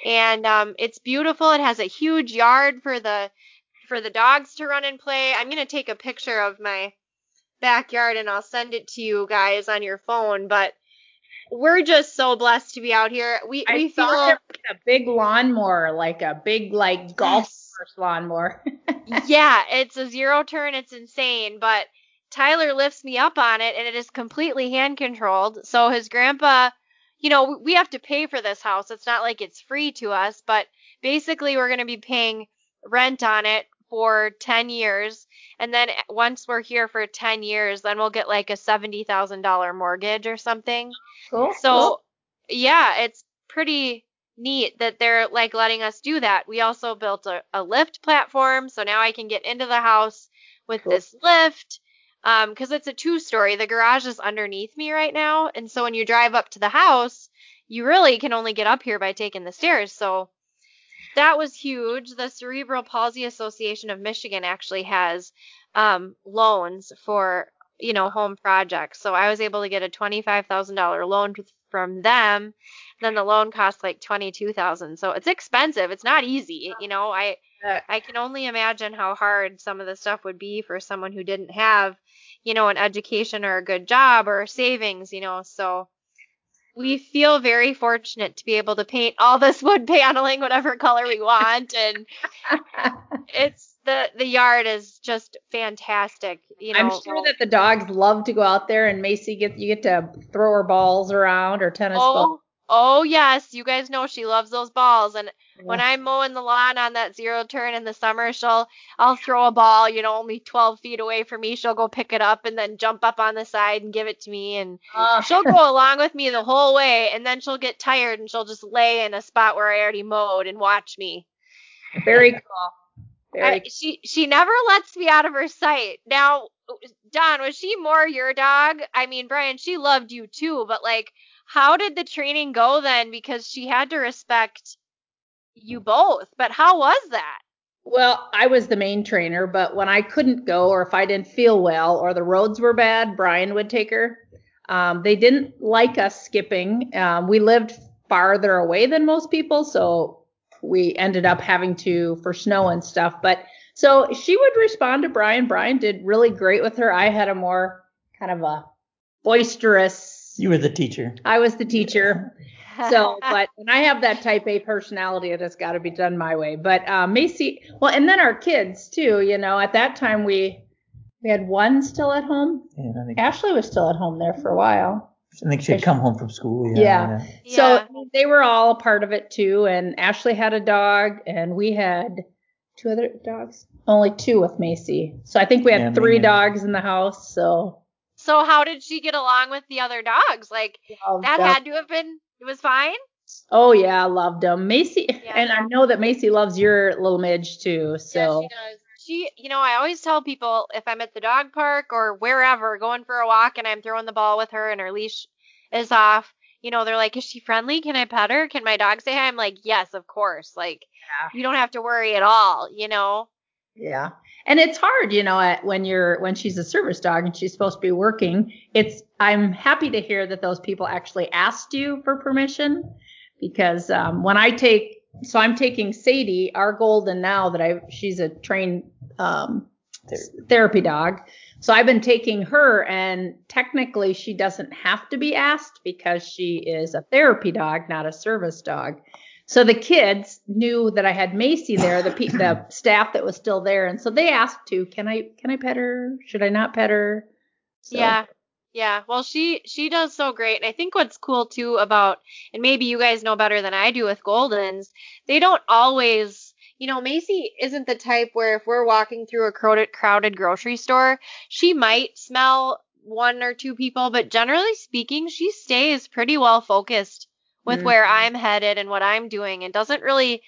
S1: And um, it's beautiful. It has a huge yard for the for the dogs to run and play. I'm gonna take a picture of my backyard and I'll send it to you guys on your phone. But we're just so blessed to be out here. We
S3: I
S1: we feel
S3: with a big lawnmower, like a big like golf
S1: Yes.
S3: course lawnmower.
S1: yeah, it's a zero turn. It's insane, but Tyler lifts me up on it and it is completely hand controlled. So his grandpa, you know, we have to pay for this house. It's not like it's free to us, but basically we're going to be paying rent on it for 10 years. And then once we're here for 10 years, then we'll get like a $70,000 mortgage or something.
S3: cool.
S1: So, yeah, it's pretty neat that they're like letting us do that. We also built a, a lift platform, so now I can get into the house with
S3: Cool.
S1: this lift. Um, cause it's a two story. The garage is underneath me right now. And so when you drive up to the house, you really can only get up here by taking the stairs. So that was huge. The Cerebral Palsy Association of Michigan actually has um, loans for you know home projects. So I was able to get a twenty five thousand dollar loan from them. Then the loan cost like twenty two thousand. So it's expensive. It's not easy. You know I I can only imagine how hard some of the stuff would be for someone who didn't have you know an education or a good job or savings. You know so we feel very fortunate to be able to paint all this wood paneling whatever color we want and it's the the yard is just fantastic you know
S3: I'm sure that the dogs love to go out there and Macy get you get to throw her balls around or tennis oh, balls.
S1: Oh yes you guys know she loves those balls and when i'm mowing the lawn on that zero turn in the summer she'll i'll throw a ball you know only 12 feet away from me she'll go pick it up and then jump up on the side and give it to me and
S3: Uh,
S1: she'll go along with me the whole way and then she'll get tired and she'll just lay in a spot where i already mowed and watch me
S3: very cool. Very
S1: I, she she never lets me out of her sight. Now, Dawn, was she more your dog? I mean, Brian, she loved you too, but like, how did the training go then? Because she had to respect you both. But how was that?
S3: Well, I was the main trainer, but when I couldn't go or if I didn't feel well or the roads were bad, Brian would take her. Um, they didn't like us skipping. Um, we lived farther away than most people, so we ended up having to for snow and stuff. But So she would respond to Brian. Brian did really great with her. I had a more kind of a boisterous.
S4: You were the teacher.
S3: I was the teacher. So, but and I have that type A personality it has got to be done my way. But uh, Macy, well, and then our kids too. You know, at that time we we had one still at home.
S4: Yeah, think,
S3: Ashley was still at home there for a while.
S4: I think she'd come home from school.
S3: Yeah.
S1: Yeah.
S3: So I mean, they were all a part of it too. And Ashley had a dog, and we had two other dogs. Only two with Macy. So I think we had
S4: Yeah,
S3: three dogs in the house. So
S1: so how did she get along with the other dogs? Like
S3: loved
S1: that
S3: them.
S1: had to have been it was fine.
S3: Oh yeah, I loved them. Macy,
S1: Yeah.
S3: and I know that Macy loves your little midge too. So
S1: Yeah, she does. She, you know, I always tell people if I'm at the dog park or wherever going for a walk and I'm throwing the ball with her and her leash is off, you know, they're like, "Is she friendly? Can I pet her? Can my dog say hi?" I'm like, "Yes, of course." Like,
S3: Yeah.
S1: you don't have to worry at all, you know.
S3: Yeah. And it's hard, you know, at, when you're when she's a service dog and she's supposed to be working. It's I'm happy to hear that those people actually asked you for permission because um, when I take so I'm taking Sadie, our golden now that I she's a trained um,
S4: Therapy.
S3: therapy dog. So I've been taking her and technically she doesn't have to be asked because she is a therapy dog, not a service dog. So the kids knew that I had Macy there, the pe- the staff that was still there, and so they asked to, can I can I pet her? Should I not pet her? So,
S1: Yeah. Yeah. Well, she she does so great. And I think what's cool too about and maybe you guys know better than I do with Goldens, they don't always, you know, Macy isn't the type where if we're walking through a crowded crowded grocery store, she might smell one or two people, but generally speaking, she stays pretty well focused with where
S3: Mhm.
S1: I'm headed and what I'm doing and doesn't really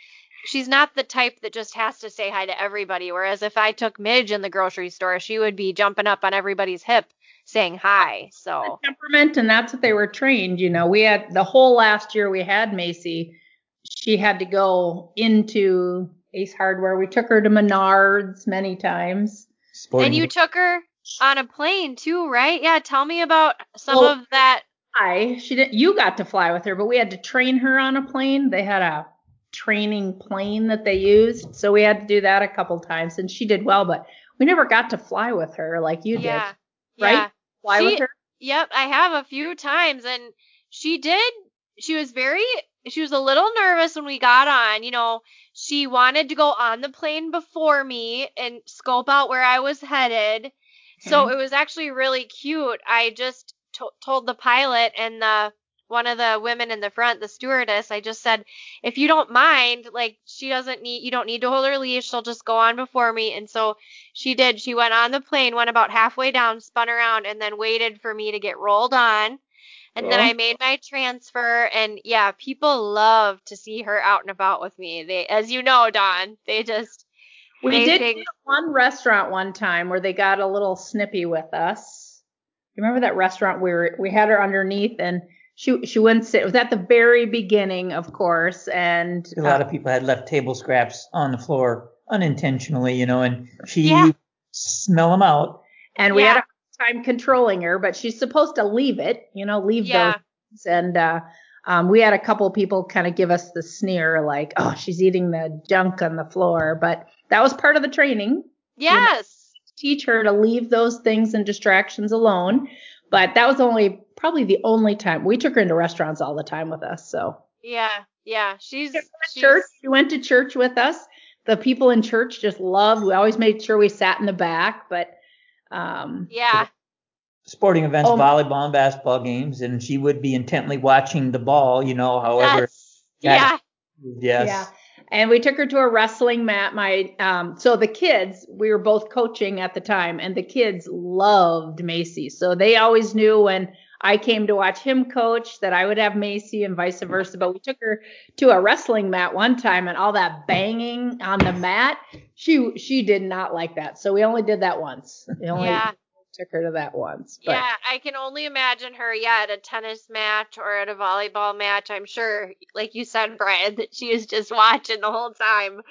S1: she's not the type that just has to say hi to everybody. Whereas if I took Midge in the grocery store, she would be jumping up on everybody's hip saying hi. So
S3: temperament and that's what they were trained you know we had the whole last year we had macy she had to go into ace hardware we took her to menards many times
S4: Sporting
S1: and you took her on a plane too, right? Yeah, tell me about some
S3: Well-
S1: of that.
S3: I she didn't you got to fly with her but we had to train her on a plane they had a training plane that they used so we had to do that a couple times and she did well but we never got to fly with her like you
S1: yeah.
S3: did right
S1: Yeah.
S3: fly
S1: She-
S3: with her
S1: Yep, I have a few times and she did she was very she was a little nervous when we got on, you know, she wanted to go on the plane before me and scope out where I was headed. So it was actually really cute. I just to- told the pilot and the one of the women in the front, the stewardess, I just said, if you don't mind, like she doesn't need, you don't need to hold her leash. She'll just go on before me. And so she did. She went on the plane, went about halfway down, spun around, and then waited for me to get rolled on. And then
S3: oh.
S1: I made my transfer. And yeah, people love to see her out and about with me. They, as you know, Dawn, they just,
S3: we
S1: they
S3: did
S1: think-
S3: one restaurant one time where they got a little snippy with us you remember that restaurant we were we had her underneath and she she wouldn't sit it was at the very beginning of course and
S4: a lot
S3: uh,
S4: of people had left table scraps on the floor unintentionally, you know, and she
S1: Yeah.
S4: smell them out.
S3: and we had a hard time controlling her but she's supposed to leave it you know leave
S1: Yeah.
S3: those and uh um, we had a couple people kind of give us the sneer like oh she's eating the junk on the floor but that was part of the training
S1: yes.
S3: Teach her to leave those things and distractions alone. But that was only probably the only time we took her into restaurants all the time with us. So
S1: Yeah. Yeah. She's, she's
S3: church, she went to church with us. The people in church just loved. We always made sure we sat in the back, but um,
S1: Yeah.
S4: Sporting events,
S3: Oh.
S4: volleyball and basketball games, and she would be intently watching the ball, you know, however.
S1: That's, yeah.
S4: Yes.
S3: Yeah. And we took her to a wrestling mat. My um so the kids, we were both coaching at the time, and the kids loved Macy. So they always knew when I came to watch him coach that I would have Macy and vice versa. But we took her to a wrestling mat one time and all that banging on the mat, she she did not like that. So we only did that once. Only
S1: Yeah.
S3: Took her to that once. But
S1: Yeah, I can only imagine her, yeah, at a tennis match or at a volleyball match. I'm sure, like you said, Brian, that she was just watching the whole time.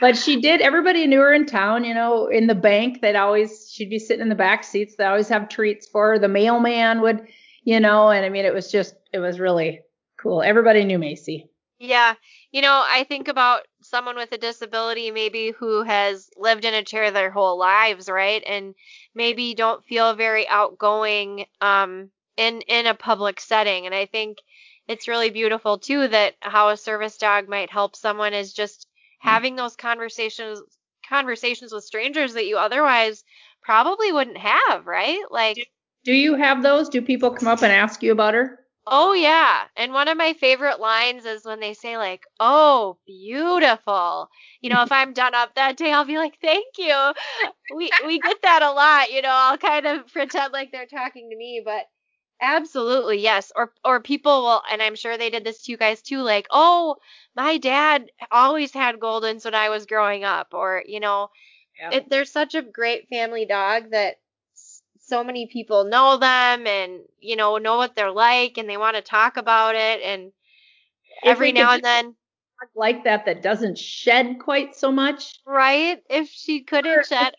S3: But she did. Everybody knew her in town. You know, in the bank, they'd always she'd be sitting in the back seats. They always have treats for her. The mailman would, you know, and I mean, it was just, it was really cool. Everybody knew Macy.
S1: Yeah, you know, I think about someone with a disability maybe who has lived in a chair their whole lives, right? And maybe don't feel very outgoing um, in in a public setting. And I think it's really beautiful too that how a service dog might help someone is just having those conversations conversations with strangers that you otherwise probably wouldn't have, right? Like
S3: Do you have those? Do people come up and ask you about her?
S1: Oh yeah. And one of my favorite lines is when they say like, "Oh, beautiful." You know, if I'm done up that day, I'll be like, "Thank you." We we get that a lot, you know. I'll kind of pretend like they're talking to me, but absolutely yes. Or or people will and I'm sure they did this to you guys too like, "Oh, my dad always had Goldens when I was growing up." Or, you know,
S3: Yeah.
S1: it, they're such a great family dog that so many people know them and you know know what they're like and they want to talk about it and every now and then
S3: Like that that doesn't shed quite so much.
S1: right if she couldn't shed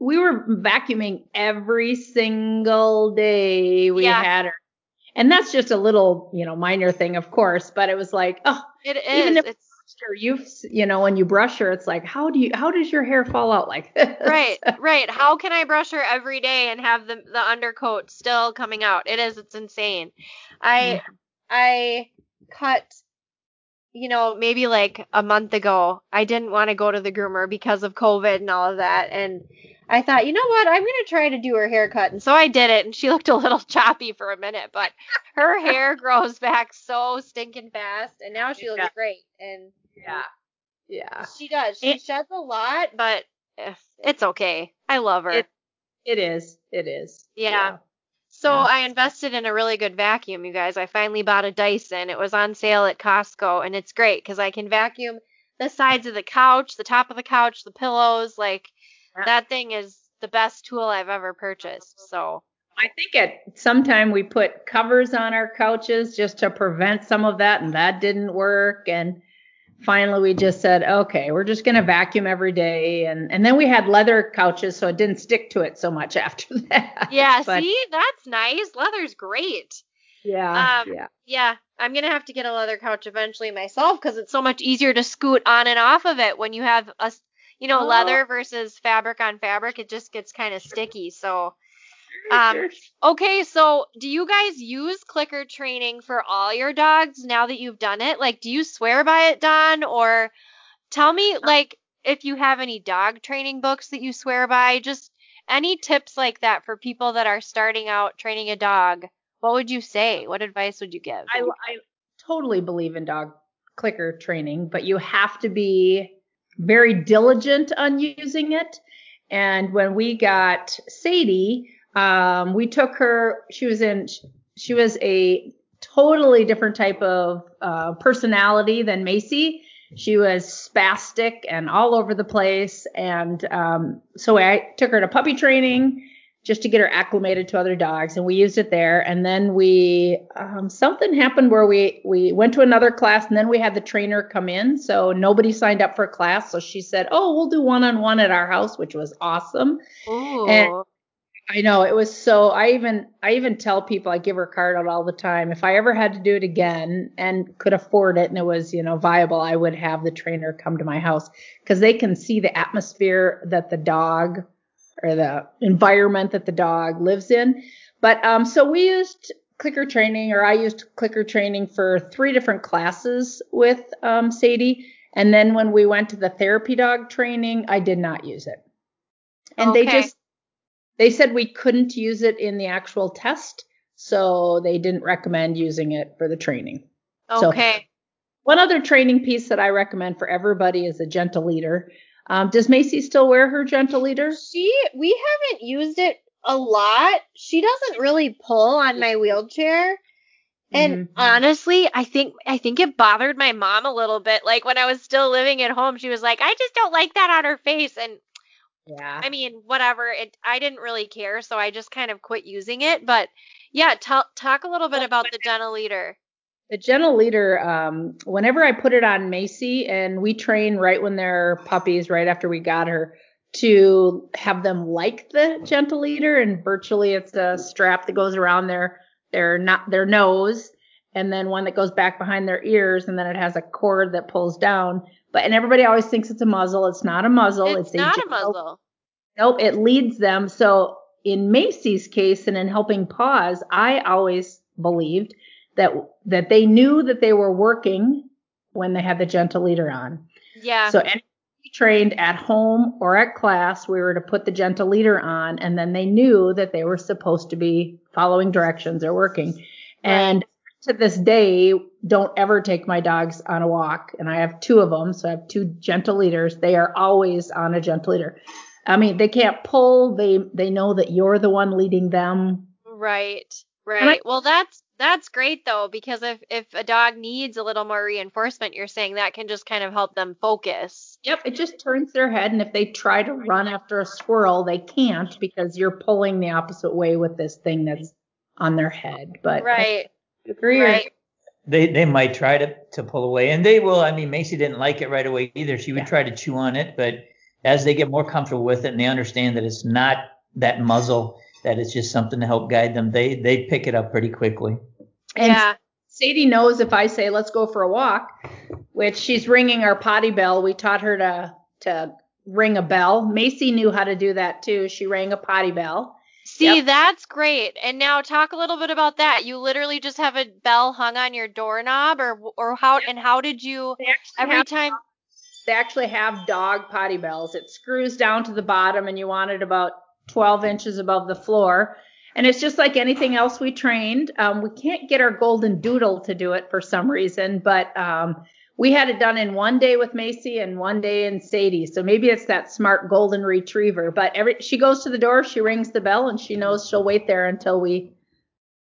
S3: We were vacuuming every single day we
S1: Yeah.
S3: had her. And that's just a little, you know, minor thing, of course, but it was like, oh,
S1: it
S3: Even if-
S1: it's
S3: sure, you you know, when you brush her, it's like, how do you how does your hair fall out like this?
S1: right right. How can i brush her every day and have the the undercoat still coming out? It is it's insane. I i cut you know maybe like a month ago i didn't want to go to the groomer because of covid and all of that and i thought you know what i'm going to try to do her haircut and so i did it and she looked a little choppy for a minute but her hair grows back so stinking fast and now she looks
S3: Yeah.
S1: great and
S3: Yeah. Yeah.
S1: she does she
S3: And-
S1: sheds a lot but eh, it's okay i love her
S3: It- It is. It is.
S1: Yeah. So
S3: Yeah.
S1: I invested in a really good vacuum, you guys. I finally bought a Dyson. It was on sale at Costco, and it's great because I can vacuum the sides of the couch, the top of the couch, the pillows. Like
S3: Yeah.
S1: that thing is the best tool I've ever purchased. So
S3: I think at some time we put covers on our couches just to prevent some of that, and that didn't work. And finally, we just said, okay, we're just going to vacuum every day. And and then we had leather couches, so it didn't stick to it so much after that.
S1: yeah,
S3: But,
S1: see, that's nice. Leather's great.
S3: Yeah.
S1: Um,
S3: yeah.
S1: Yeah, I'm gonna have to get a leather couch eventually myself because it's so much easier to scoot on and off of it when you have a, you know,
S3: Oh.
S1: leather versus fabric on fabric. It just gets kind of sticky. So. Um, Okay, so do you guys use clicker training for all your dogs now that you've done it? Like, do you swear by it, Dawn? Or tell me, like, if you have any dog training books that you swear by, just any tips like that for people that are starting out training a dog. What would you say? What advice would you give?
S3: I, I totally believe in dog clicker training, but you have to be very diligent on using it. And when we got Sadie, um, we took her. She was in. She was a totally different type of uh, personality than Macy. She was spastic and all over the place. And um, so I took her to puppy training just to get her acclimated to other dogs and we used it there and then we um, something happened where we we went to another class and then we had the trainer come in so nobody signed up for a class so she said oh we'll do one-on-one at our house which was awesome
S1: Ooh.
S3: and- i know it was so i even i even tell people i give her a card out all the time if i ever had to do it again and could afford it and it was you know viable i would have the trainer come to my house because they can see the atmosphere that the dog or the environment that the dog lives in. But um, so we used clicker training, or I used clicker training for three different classes with um, Sadie. And then when we went to the therapy dog training, I did not use it. And they just they said we couldn't use it in the actual test, so they didn't recommend using it for the training. so-
S1: okay.
S3: One other training piece that I recommend for everybody is a gentle leader. Um, does Macy still wear her gentle leader?
S1: She, we haven't used it a lot. She doesn't really pull on my wheelchair. And
S3: Mhm.
S1: honestly, I think I think it bothered my mom a little bit. Like when I was still living at home, she was like, "I just don't like that on her face." And
S3: Yeah.
S1: I mean, whatever. It I didn't really care, so I just kind of quit using it. But yeah, tell talk a little bit about the gentle leader.
S3: The gentle leader, um, whenever I put it on Macy, and we train right when they're puppies, right after we got her, to have them like the gentle leader, and virtually it's a strap that goes around their their not their nose, and then one that goes back behind their ears, and then it has a cord that pulls down. But and everybody always thinks it's a muzzle. It's not a muzzle.
S1: It's,
S3: It's,
S1: not a
S3: gentle-
S1: muzzle.
S3: Nope, it leads them. So in Macy's case and in Helping Paws, I always believed that that they knew that they were working when they had the gentle leader on.
S1: Yeah.
S3: So any trained at home or at class, we were to put the gentle leader on, and then they knew that they were supposed to be following directions or working. And to this day, don't ever take my dogs on a walk. And I have two of them, so I have two gentle leaders. They are always on a gentle leader. I mean, they can't pull. They they know that you're the one leading them.
S1: Right.
S3: I-
S1: Right. well, that's that's great though because if if a dog needs a little more reinforcement, you're saying that can just kind of help them focus.
S3: Yep, it just turns their head, and if they try to run after a squirrel, they can't because you're pulling the opposite way with this thing that's on their head. But
S1: Right.
S3: I agree.
S1: Right.
S4: They they might try to to pull away, and they will. I mean, Macy didn't like it right away either. She would
S3: Yeah.
S4: try to chew on it, but as they get more comfortable with it and they understand that it's not that muzzle, that it's just something to help guide them, they they pick it up pretty quickly.
S3: And
S1: yeah.
S3: Sadie knows if I say let's go for a walk, which she's ringing our potty bell. We taught her to to ring a bell. Macy knew how to do that too. She rang a potty bell.
S1: See,
S3: Yep.
S1: that's great. And now talk a little bit about that. You literally just have a bell hung on your doorknob or or how and how did you every
S3: have,
S1: time
S3: they actually have dog potty bells. It screws down to the bottom, and you want it about 12 inches above the floor. And it's just like anything else we trained. Um, we can't get our golden doodle to do it for some reason, but um, we had it done in one day with Macy and one day in Sadie. So maybe it's that smart golden retriever. But every she goes to the door, she rings the bell, and she knows she'll wait there until we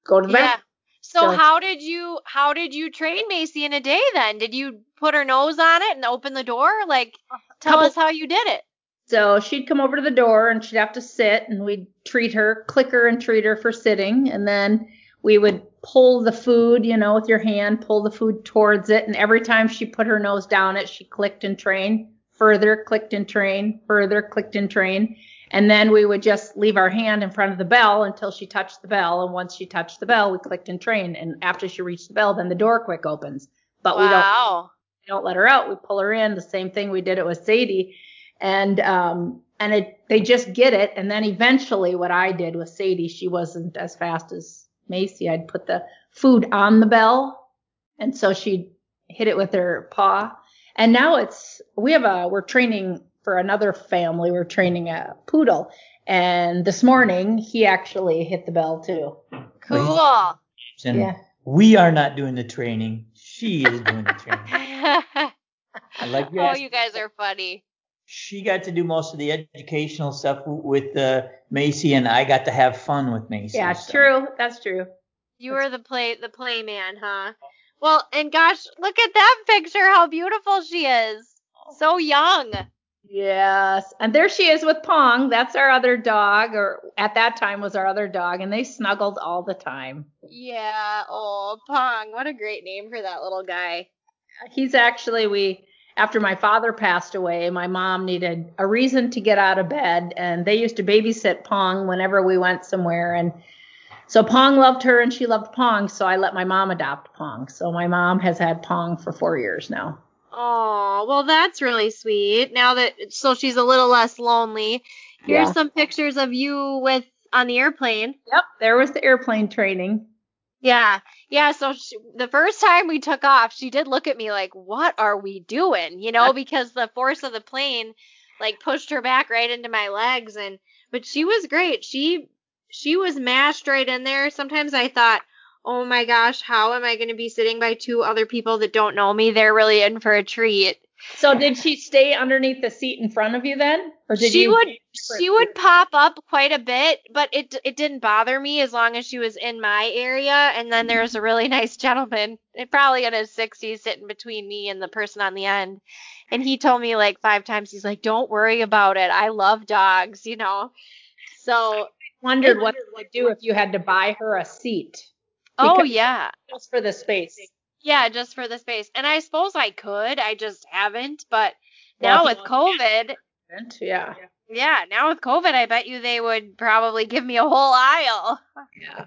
S3: go to the
S1: Yeah.
S3: bathroom.
S1: So
S3: So-
S1: how did you how did you train Macy in a day then? Did you put her nose on it and open the door? Like tell
S3: Couple-
S1: us how you did it.
S3: So she'd come over to the door and she'd have to sit and we'd treat her, click her and treat her for sitting. And then we would pull the food, you know, with your hand, pull the food towards it. And every time she put her nose down it, she clicked and trained, further clicked and trained, further clicked and trained. And then we would just leave our hand in front of the bell until she touched the bell. And once she touched the bell, we clicked and trained. And after she reached the bell, then the door quick opens. But we don't we don't let her out. We pull her in. The same thing we did it with Sadie, and um, and it they just get it. And then eventually, what I did with Sadie, she wasn't as fast as Macy. I'd put the food on the bell, and so she'd hit it with her paw. And now it's we have a we're training for another family. We're training a poodle, and this morning he actually hit the bell too.
S1: Cool.
S4: And
S3: Yeah.
S4: we are not doing the training. She is doing the training. I like you
S1: oh,
S4: asked-
S1: you guys are funny.
S4: She got to do most of the educational stuff with uh, Macy, and I got to have fun with Macy.
S3: Yeah,
S4: so.
S3: true. That's true.
S1: You were the play the play man, huh? Well, and gosh, look at that picture. How beautiful she is. So young.
S3: Yes. And there she is with Pong. That's our other dog, or at that time was our other dog, and they snuggled all the time.
S1: Yeah. Oh, Pong. What a great name for that little guy.
S3: He's actually, we, after my father passed away, my mom needed a reason to get out of bed, and they used to babysit Pong whenever we went somewhere. And so Pong loved her, and she loved Pong, so I let my mom adopt Pong. So my mom has had Pong for four years now.
S1: Oh, well, that's really sweet. Now that so she's a little less lonely. Here's
S3: Yeah.
S1: some pictures of you with on the airplane.
S3: Yep, there was the airplane training.
S1: Yeah, yeah. So she, the first time we took off, she did look at me like, "What are we doing?" You know, because the force of the plane like pushed her back right into my legs, and but she was great. She she was mashed right in there. Sometimes I thought, "Oh my gosh, how am I going to be sitting by two other people that don't know me? They're really in for a treat."
S3: So did she stay underneath the seat in front of you then, or did
S1: she
S3: you?
S1: would she would pop up quite a bit, but it it didn't bother me as long as she was in my area. And then there was a really nice gentleman, eh, probably in his 60s, sitting between me and the person on the end. And he told me like five times, he's like, "Don't worry about it. I love dogs," you know. So, I
S3: wondered what it would do if you had to buy her a seat
S1: oh yeah,
S3: just for the space.
S1: Yeah, just for the space. And I suppose I could, I just haven't. But
S3: Well,
S1: now
S3: if
S1: with
S3: you-
S1: COVID,
S3: Yeah.
S1: yeah, now with COVID, I bet you they would probably give me a whole aisle.
S3: Yeah.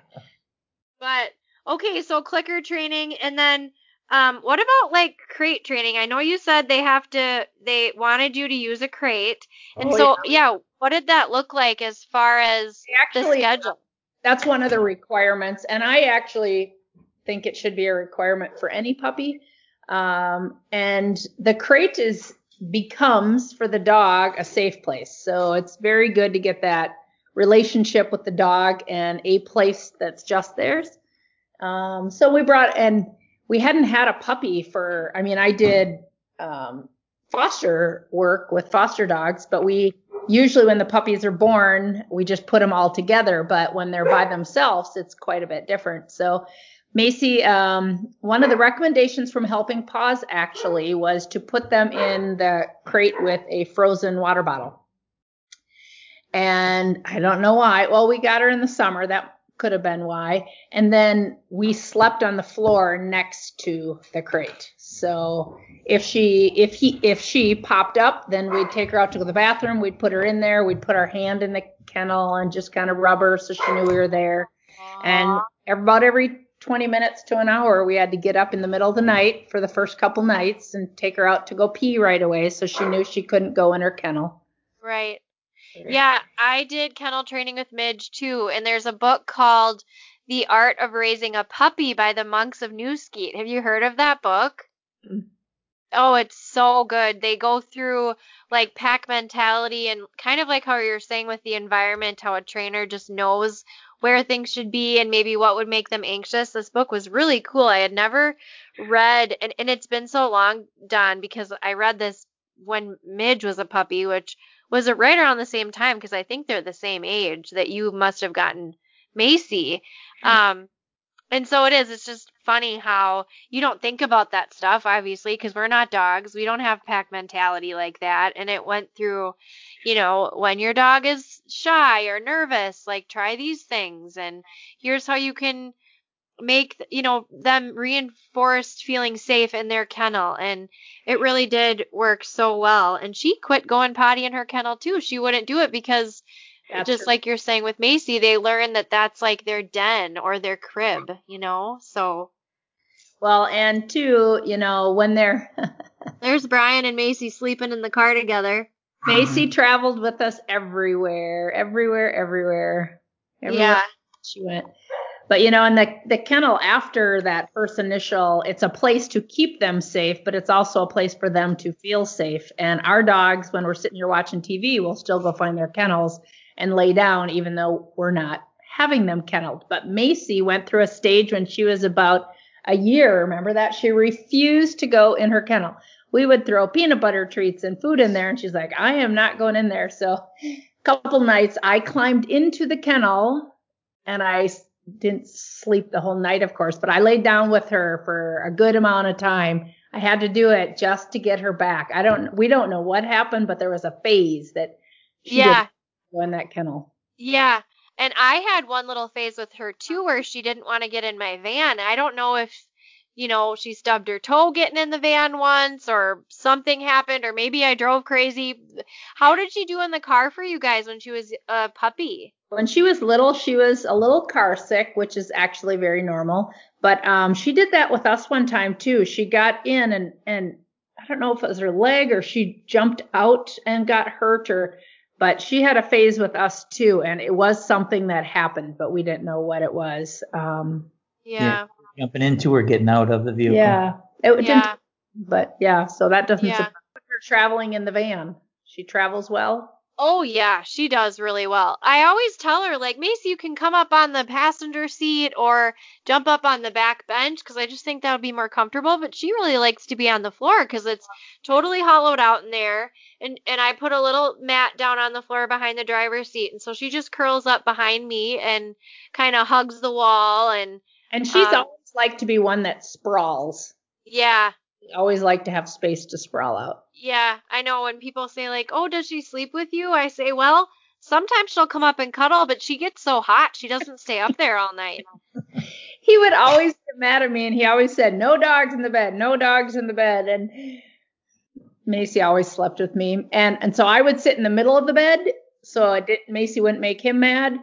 S1: But Okay, so clicker training and then um what about like crate training? I know you said they have to they wanted you to use a crate. And
S3: Oh,
S1: so yeah. what did that look like as far as
S3: actually-
S1: the schedule?
S3: That's one of the requirements, and I actually think it should be a requirement for any puppy. Um, and the crate is becomes for the dog a safe place. So it's very good to get that relationship with the dog and a place that's just theirs. Um, so we brought and we hadn't had a puppy for. I mean, I did um, foster work with foster dogs, but we usually when the puppies are born, we just put them all together. But when they're by themselves, it's quite a bit different. So Macy, um, one of the recommendations from Helping Paws actually was to put them in the crate with a frozen water bottle. And I don't know why. Well, we got her in the summer. That could have been why. And then we slept on the floor next to the crate. So if she if he if she popped up, then we'd take her out to the bathroom. We'd put her in there. We'd put our hand in the kennel and just kind of rub her so she knew we were there. And about every 20 minutes to an hour, we had to get up in the middle of the night for the first couple nights and take her out to go pee right away so she knew she couldn't go in her kennel.
S1: Right. Yeah, I did kennel training with Midge too, and there's a book called The Art of Raising a Puppy by the Monks of New Skete. Have you heard of that book?
S3: Mm.
S1: Oh, it's so good. They go through like pack mentality and kind of like how you're saying with the environment, how a trainer just knows where things should be and maybe what would make them anxious. This book was really cool. I had never read, and, and it's been so long, Dawn, because I read this when Midge was a puppy, which was it right around the same time because I think they're the same age that you must have gotten Macy. Um, and so it is. It's just funny how you don't think about that stuff, obviously, because we're not dogs. We don't have pack mentality like that. And it went through, you know, when your dog is shy or nervous, like try these things. And here's how you can make, you know, them reinforced feeling safe in their kennel. And it really did work so well. And she quit going potty in her kennel too. She wouldn't do it because
S3: That's
S1: just
S3: her-
S1: like you're saying with Macy, they learn that that's like their den or their crib, you know? So
S3: Well, and two, you know, when they're
S1: there's Brian and Macy sleeping in the car together.
S3: Macy um, traveled with us everywhere, everywhere, everywhere. everywhere
S1: Yeah.
S3: she went. But you know, in the the kennel after that first initial, it's a place to keep them safe, but it's also a place for them to feel safe. And our dogs, when we're sitting here watching TV, will still go find their kennels and lay down, even though we're not having them kenneled. But Macy went through a stage when she was about a year. Remember that she refused to go in her kennel. We would throw peanut butter treats and food in there, and she's like, "I am not going in there." So, a couple nights I climbed into the kennel, and I didn't sleep the whole night, of course, but I laid down with her for a good amount of time. I had to do it just to get her back. I don't, we don't know what happened, but there was a phase that she
S1: Yeah.
S3: go in that kennel.
S1: Yeah. And I had one little phase with her too where she didn't want to get in my van. I don't know if, you know, she stubbed her toe getting in the van once or something happened or maybe I drove crazy. How did she do in the car for you guys when she was a puppy?
S3: When she was little, she was a little car sick, which is actually very normal. But um, she did that with us one time too. She got in and and I don't know if it was her leg or she jumped out and got hurt or but she had a phase with us too and it was something that happened but we didn't know what it was um
S1: Yeah.
S4: Jumping into or getting out of the vehicle.
S3: yeah it didn't
S1: Yeah.
S3: but yeah so that doesn't
S1: Yeah.
S3: surprise her traveling in the van she travels well
S1: Oh yeah, she does really well. I always tell her like Macy, you can come up on the passenger seat or jump up on the back bench because I just think that would be more comfortable. But she really likes to be on the floor because it's totally hollowed out in there, and and I put a little mat down on the floor behind the driver's seat, and so she just curls up behind me and kind of hugs the wall, and
S3: and she's
S1: Um,
S3: always liked to be one that sprawls.
S1: Yeah,
S3: always like to have space to sprawl out.
S1: Yeah, I know. When people say like, "Oh, does she sleep with you?" I say, "Well, sometimes she'll come up and cuddle, but she gets so hot, she doesn't stay up there all night."
S3: he would always get mad at me and he always said no dogs in the bed no dogs in the bed and macy always slept with me. And and so i would sit in the middle of the bed so I didn't macy wouldn't make him mad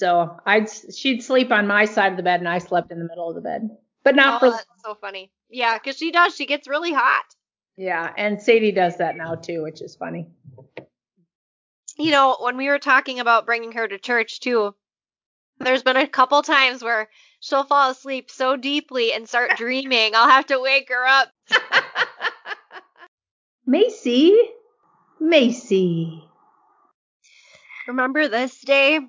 S3: So I'd she'd sleep on my side of the bed and I slept in the middle of the bed. But not
S1: oh,
S3: for
S1: that's so funny. Yeah, because she does. She gets really hot.
S3: yeah, and Sadie does that now too, which is funny.
S1: You know, when we were talking about bringing her to church too, there's been a couple times where she'll fall asleep so deeply and start dreaming. I'll have to wake her up.
S3: Macy, Macy,
S1: Remember this day?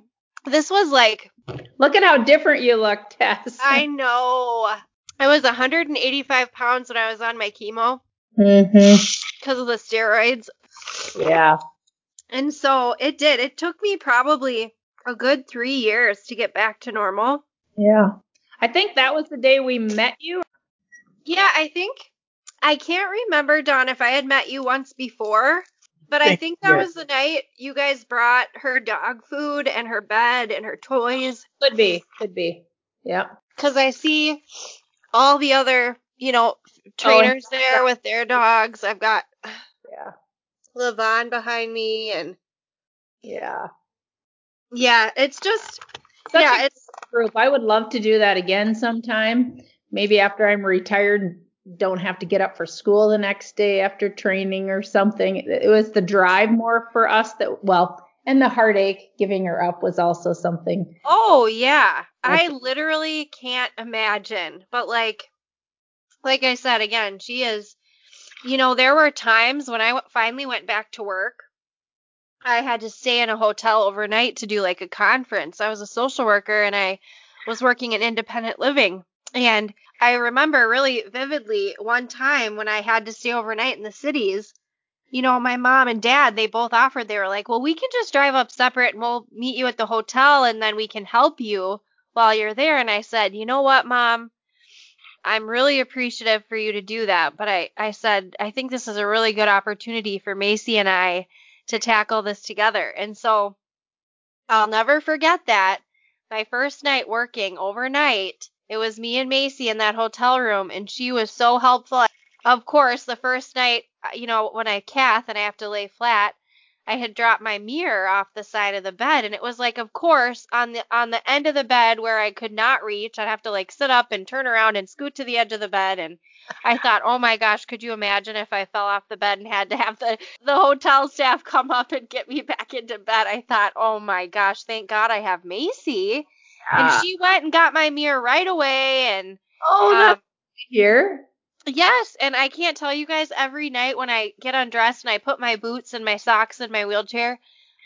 S1: This was like,
S3: look at how different you look, Tess.
S1: I know. I was 185 pounds when I was on my chemo
S3: mm-hmm.
S1: because of the steroids.
S3: Yeah.
S1: And so it did. It took me probably a good three years to get back to normal.
S3: Yeah. I think that was the day we met you.
S1: Yeah, I think I can't remember, Dawn, if I had met you once before, but I
S4: Think-
S1: think that
S4: yeah.
S1: was the night you guys brought her dog food and her bed and her toys.
S3: Could be. Could be. Yeah.
S1: Because I see all the other, you know, oh, trainers there with their dogs. I've got
S3: Yeah.
S1: Levon behind me, and
S3: Yeah.
S1: yeah, it's just
S3: Such
S1: yeah,
S3: a
S1: it's
S3: group. I would love to do that again sometime. Maybe after I'm retired and don't have to get up for school the next day after training or something. It was the drive more for us that well, and the heartache giving her up was also something.
S1: Oh yeah. I literally can't imagine. But like like I said again, she is you know, there were times when I finally went back to work. I had to stay in a hotel overnight to do like a conference. I was a social worker and I was working in independent living. And I remember really vividly one time when I had to stay overnight in the cities, you know, my mom and dad, they both offered, they were like, well, we can just drive up separate and we'll meet you at the hotel and then we can help you while you're there. And I said, you know what, mom? I'm really appreciative for you to do that. But I, I said, I think this is a really good opportunity for Macy and I to tackle this together. And so I'll never forget that. My first night working overnight, it was me and Macy in that hotel room, and she was so helpful. Of course, the first night, uh, you know, when I cath and I have to lay flat, I had dropped my mirror off the side of the bed, and it was like, of course, on the on the end of the bed where I could not reach, I'd have to like sit up and turn around and scoot to the edge of the bed. And I thought, oh my gosh, could you imagine if I fell off the bed and had to have the the hotel staff come up and get me back into bed? I thought, oh my gosh, thank God I have Macy. And she went and got my mirror right away, and
S3: oh,
S1: um,
S3: that's here.
S1: Yes, and I can't tell you guys every night when I get undressed and I put my boots and my socks in my wheelchair,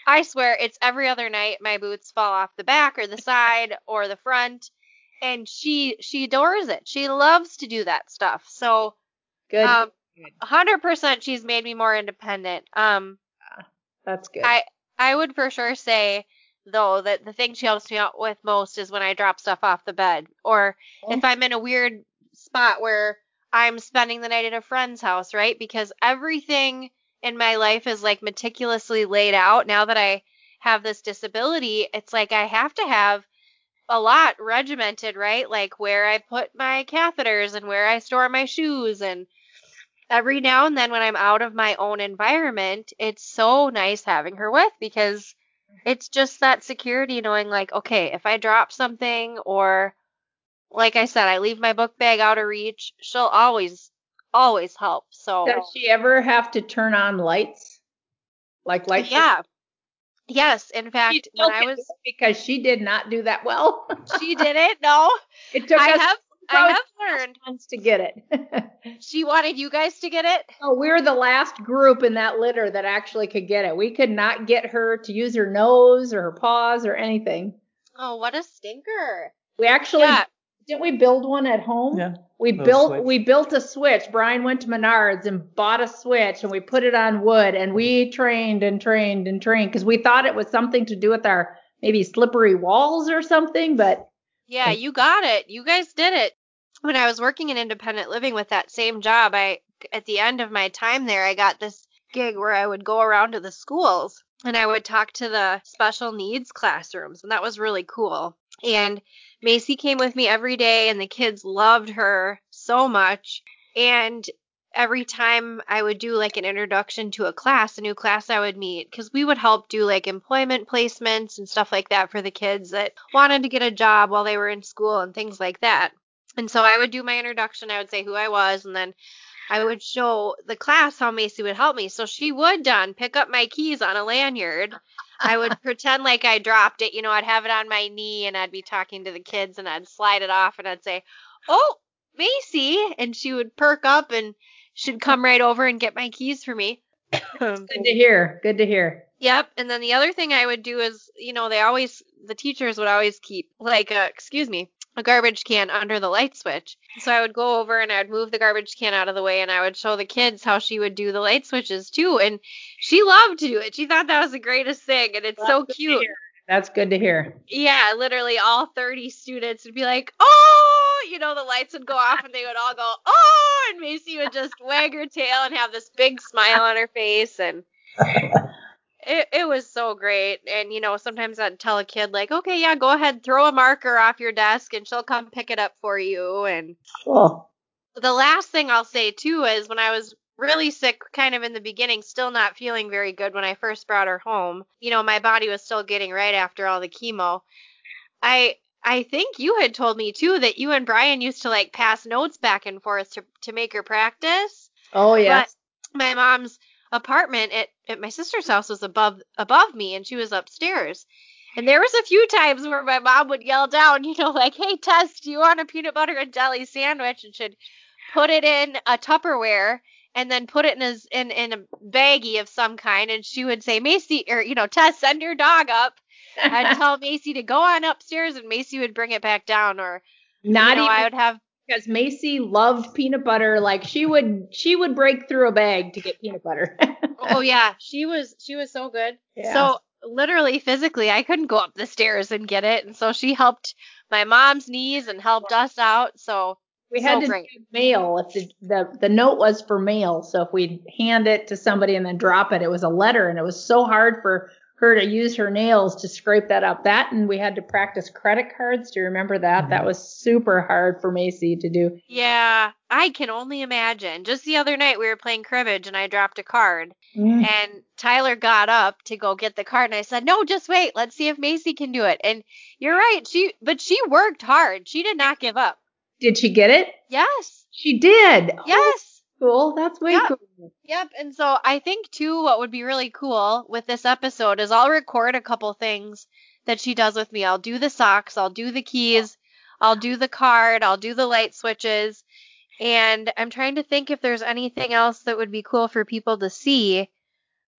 S1: I swear it's every other night my boots fall off the back or the side or the front and she she adores it. She loves to do that stuff. So,
S3: Good.
S1: um 100% she's made me more independent. Um
S3: That's good.
S1: I I would for sure say though that the thing she helps me out with most is when I drop stuff off the bed or oh. if I'm in a weird spot where I'm spending the night at a friend's house, right? Because everything in my life is like meticulously laid out. Now that I have this disability, it's like I have to have a lot regimented, right? Like where I put my catheters and where I store my shoes and every now and then when I'm out of my own environment, it's so nice having her with because it's just that security knowing like, okay, if I drop something or like I said, I leave my book bag out of reach, she'll always always help. So
S3: Does she ever have to turn on lights? Like lights?
S1: yeah. Yes, in fact, when I was
S3: because she did not do that well.
S1: she did it. No.
S3: it took
S1: I
S3: us
S1: have I have learned.
S3: months to get it.
S1: She wanted you guys to get it.
S3: Oh, we were the last group in that litter that actually could get it. We could not get her to use her nose or her paws or anything.
S1: Oh, what a stinker.
S3: We actually
S1: Yeah.
S3: didn't we build one at home?
S4: Yeah.
S3: We built
S4: switch.
S3: we built a switch. Brian went to Menards and bought a switch and we put it on wood and we trained and trained and trained because we thought it was something to do with our maybe slippery walls or something, but
S1: Yeah, you got it. You guys did it. When I was working in independent living with that same job, I at the end of my time there, I got this gig where I would go around to the schools and I would talk to the special needs classrooms, and that was really cool. And Macy came with me every day and the kids loved her so much. And every time I would do like an introduction to a class, a new class I would meet, because we would help do like employment placements and stuff like that for the kids that wanted to get a job while they were in school and things like that. And so I would do my introduction, I would say who I was, and then I would show the class how Macy would help me. So she would done pick up my keys on a lanyard. I would pretend like I dropped it, you know, I'd have it on my knee and I'd be talking to the kids and I'd slide it off and I'd say, Oh, Macy and she would perk up and she'd come right over and get my keys for me.
S3: Good um, to hear. Good to hear.
S1: Yep. And then the other thing I would do is, you know, they always, the teachers would always keep, like, a, excuse me, a garbage can under the light switch. So I would go over and I'd move the garbage can out of the way and I would show the kids how she would do the light switches too. And she loved to do it. She thought that was the greatest thing. And it's so cute.
S3: That's good to hear.
S1: Yeah, literally all 30 students would be like, oh, you know, the lights would go off and they would all go, oh, and Macy would just wag her tail and have this big smile on her face. And it, it was so great. And, you know, sometimes I'd tell a kid, like, okay, yeah, go ahead, throw a marker off your desk and she'll come pick it up for you. And
S3: Oh,
S1: the last thing I'll say, too, is when I was really sick kind of in the beginning, still not feeling very good when I first brought her home. You know, my body was still getting right after all the chemo. I I think you had told me too that you and Brian used to like pass notes back and forth to to make her practice.
S3: oh yeah.
S1: But my mom's apartment at, at my sister's house was above above me and she was upstairs. And there was a few times where my mom would yell down, you know, like, "Hey Tess, do you want a peanut butter and jelly sandwich?" and should put it in a Tupperware and then put it in a in in a baggie of some kind and she would say, "Macy or you know, Tess, send your dog up." I'd tell Macy to go on upstairs and Macy would bring it back down or
S3: Not
S1: you know,
S3: even
S1: I would have
S3: because Macy loved peanut butter. Like she would, she would break through a bag to get peanut butter.
S1: Oh yeah, she was she was so good.
S3: Yeah.
S1: So literally physically I couldn't go up the stairs and get it and so she helped my mom's knees and helped us out. So
S3: we had
S1: so
S3: to
S1: great.
S3: mail if the, the the note was for mail. So if we'd hand it to somebody and then drop it, it was a letter, and it was so hard for her to use her nails to scrape that up. That and we had to practice credit cards. Do you remember that? That was super hard for Macy to do.
S1: Yeah, I can only imagine. Just the other night we were playing cribbage and I dropped a card
S3: Mm.
S1: and Tyler got up to go get the card and I said, "No, just wait. Let's see if Macy can do it." And you're right. She but she worked hard. She did not give up.
S3: Did she get it?
S1: Yes.
S3: She did.
S1: Yes.
S3: Cool. That's way
S1: Yeah.
S3: cool.
S1: Yep. And so I think too what would be really cool with this episode is I'll record a couple things that she does with me. I'll do the socks, I'll do the keys, I'll do the card, I'll do the light switches. And I'm trying to think if there's anything else that would be cool for people to see.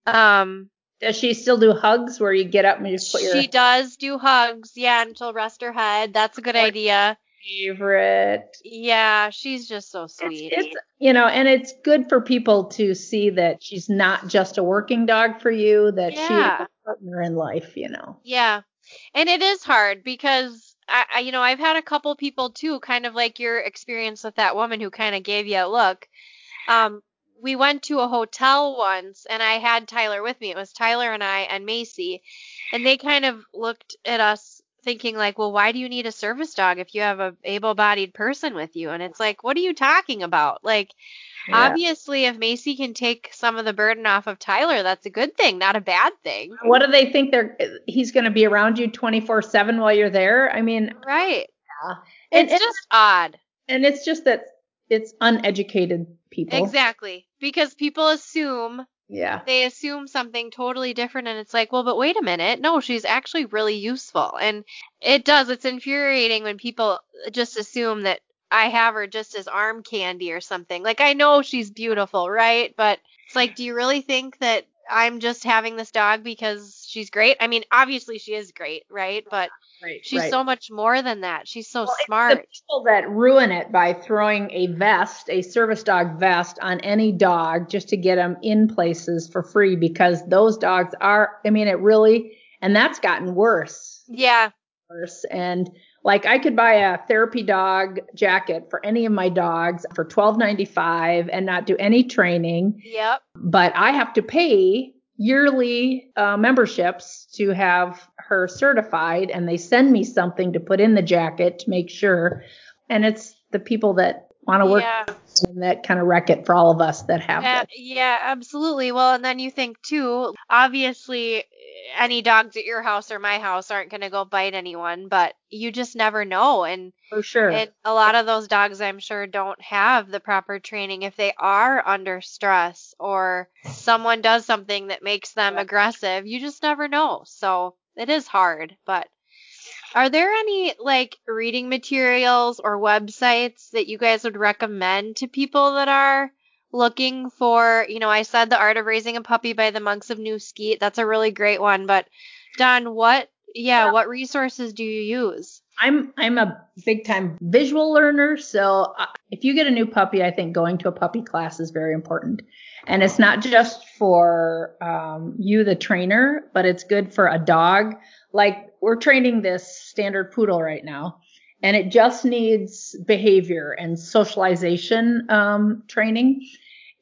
S1: Um
S3: Does she still do hugs where you get up and you just put your
S1: she does do hugs, yeah, and she'll rest her head. That's a good
S3: Like-
S1: idea.
S3: Favorite?
S1: Yeah, she's just so sweet.
S3: it's you know, and it's good for people to see that she's not just a working dog for you, that
S1: Yeah.
S3: is a partner in life, you know.
S1: Yeah. And it is hard because I, I you know, I've had a couple people too, kind of like your experience with that woman who kind of gave you a look. Um, we went to a hotel once and I had Tyler with me. It was Tyler and I and Macy. And they kind of looked at us thinking like, "Well, why do you need a service dog if you have a able-bodied person with you?" And it's like, "What are you talking about?" Like obviously if Macy can take some of the burden off of Tyler, that's a good thing, not a bad thing.
S3: What do they think they're he's going to be around you 24/7 while you're there? I mean,
S1: Right.
S3: and
S1: It's
S3: and,
S1: just odd.
S3: and it's just that it's uneducated people.
S1: Exactly. Because people assume
S3: Yeah.
S1: they assume something totally different and it's like, well, but wait a minute. No, she's actually really useful. And it does. It's infuriating when people just assume that I have her just as arm candy or something. Like I know she's beautiful, right? But it's like, do you really think that I'm just having this dog because she's great? I mean, obviously she is great, right? But
S3: Right.
S1: she's
S3: right.
S1: so much more than that. She's so
S3: Well, it's
S1: smart.
S3: The people that ruin it by throwing a vest, a service dog vest, on any dog just to get them in places for free because those dogs are. I mean, it really, and that's gotten worse.
S1: yeah.
S3: Worse. And like, I could buy a therapy dog jacket for any of my dogs for twelve ninety five and not do any training,
S1: Yep.
S3: but I have to pay yearly uh, memberships to have her certified and they send me something to put in the jacket to make sure and it's the people that want to work
S1: Yeah.
S3: And that kind of wreck it for all of us that have
S1: Uh,
S3: that.
S1: yeah, absolutely. Well, and then you think too, obviously, any dogs at your house or my house aren't going to go bite anyone, but you just never know. And,
S3: For sure.
S1: and a lot of those dogs, I'm sure, don't have the proper training if they are under stress or someone does something that makes them aggressive. You just never know. So it is hard, but. Are there any like reading materials or websites that you guys would recommend to people that are looking for, you know, I said The Art of Raising a Puppy by the Monks of New Skete. That's a really great one, but Dawn, what yeah, what resources do you use?
S3: I'm I'm a big time visual learner, so uh, if you get a new puppy, I think going to a puppy class is very important. And it's not just for um, you, the trainer, but it's good for a dog. Like we're training this standard poodle right now, and it just needs behavior and socialization um, training.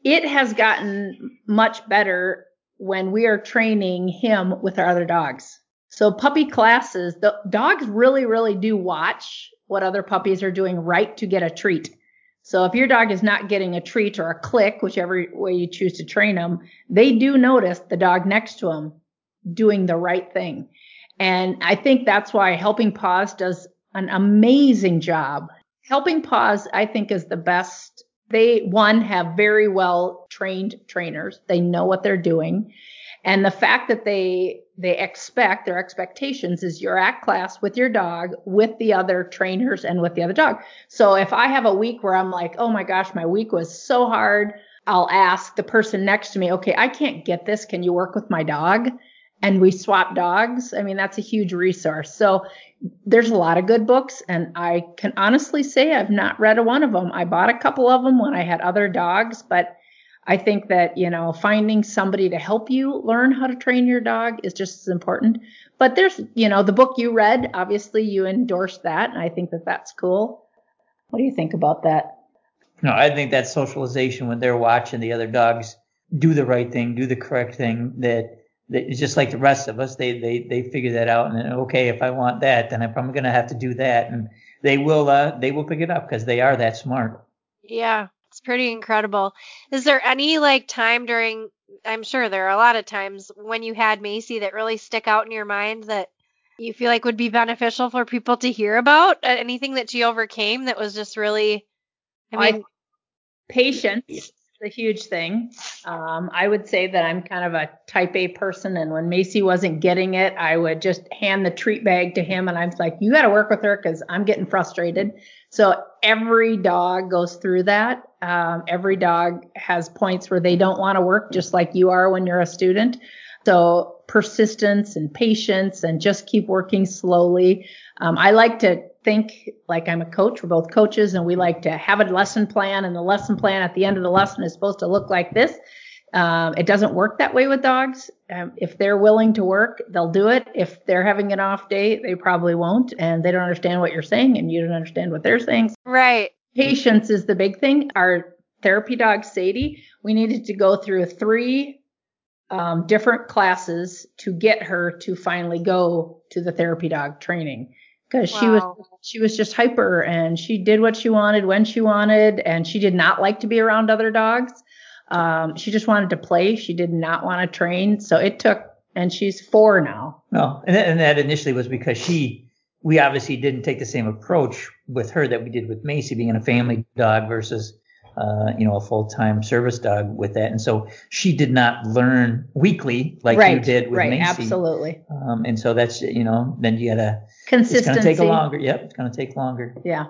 S3: It has gotten much better when we are training him with our other dogs. So puppy classes, the dogs really, really do watch what other puppies are doing right to get a treat. So if your dog is not getting a treat or a click, whichever way you choose to train them, they do notice the dog next to them doing the right thing. And I think that's why Helping Paws does an amazing job. Helping Paws, I think, is the best. They, one, have very well trained trainers. They know what they're doing. And the fact that they they expect their expectations is you're at class with your dog, with the other trainers, and with the other dog. So if I have a week where I'm like, oh my gosh, my week was so hard, I'll ask the person next to me, okay, I can't get this. Can you work with my dog? And we swap dogs. I mean, that's a huge resource. So there's a lot of good books, and I can honestly say I've not read a one of them. I bought a couple of them when I had other dogs, but I think that, you know, finding somebody to help you learn how to train your dog is just as important. But there's, you know, the book you read, obviously you endorsed that. And I think that that's cool. What do you think about that?
S4: No, I think that socialization when they're watching the other dogs do the right thing, do the correct thing, that, that it's just like the rest of us. They, they, they figure that out and then, okay, if I want that, then I'm probably going to have to do that. And they will, uh, they will pick it up because they are that smart.
S1: Yeah, it's pretty incredible. Is there any like time during I'm sure there are a lot of times when you had Macy that really stick out in your mind that you feel like would be beneficial for people to hear about? Uh, Anything that she overcame that was just really I
S3: I-
S1: mean,
S3: Patience a huge thing. Um, I would say that I'm kind of a type A person. And when Macy wasn't getting it, I would just hand the treat bag to him. And I was like, you got to work with her because I'm getting frustrated. So every dog goes through that. Um, every dog has points where they don't want to work, just like you are when you're a student. So persistence and patience and just keep working slowly. Um, I like to think like I'm a coach. We're both coaches and we like to have a lesson plan and the lesson plan at the end of the lesson is supposed to look like this. Um, it doesn't work that way with dogs. Um, if they're willing to work, they'll do it. If they're having an off day, they probably won't and they don't understand what you're saying and you don't understand what they're saying.
S1: right.
S3: Patience is the big thing. Our therapy dog, Sadie, we needed to go through three um, different classes to get her to finally go to the therapy dog training because she was she was just hyper and she did what she wanted when she wanted and she did not like to be around other dogs. Um, she just wanted to play. She did not want to train. So it took, and she's four now.
S4: No, and that, and that initially was because she, we obviously didn't take the same approach with her that we did with Macy being a family dog versus, uh, you know, a full-time service dog with that. And so she did not learn weekly like
S3: right,
S4: you did with
S3: right,
S4: Macy.
S3: absolutely.
S4: Um, and so that's, you know, then you gotta,
S3: consistency.
S4: it's gonna take a longer, yep, it's gonna take longer.
S3: Yeah.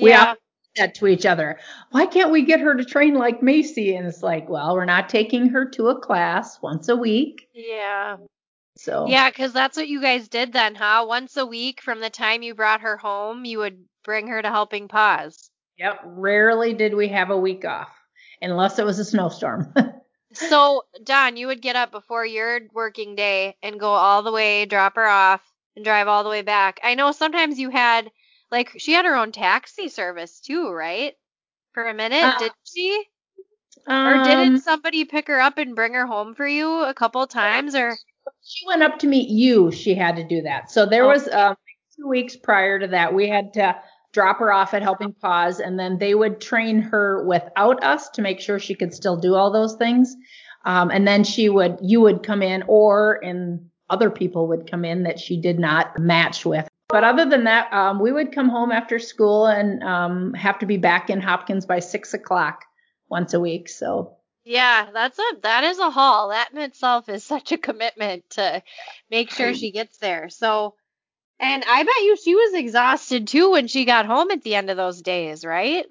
S3: We
S1: Yeah.
S3: that to each other. Why can't we get her to train like Macy? And it's like, well, we're not taking her to a class once a week.
S1: Yeah.
S3: So
S1: Yeah, because that's what you guys did then, huh? Once a week from the time you brought her home, you would bring her to Helping Paws.
S3: Yep. Rarely did we have a week off unless it was a snowstorm.
S1: So, Dawn, you would get up before your working day and go all the way, drop her off, and drive all the way back. I know sometimes you had, like, she had her own taxi service too, right? For a minute,
S3: Uh,
S1: did she? Or didn't
S3: Um,
S1: somebody pick her up and bring her home for you a couple times? Or
S3: she went up to meet you. She had to do that. So there
S1: Oh.
S3: was um, two weeks prior to that. We had to drop her off at Helping Paws, and then they would train her without us to make sure she could still do all those things. Um, and then she would, you would come in, or and other people would come in that she did not match with. But other than that, um, we would come home after school and um, have to be back in Hopkins by six o'clock once a week. So
S1: Yeah, that's a that is a haul. That in itself is such a commitment to make sure she gets there. So and I bet you she was exhausted too when she got home at the end of those days, right?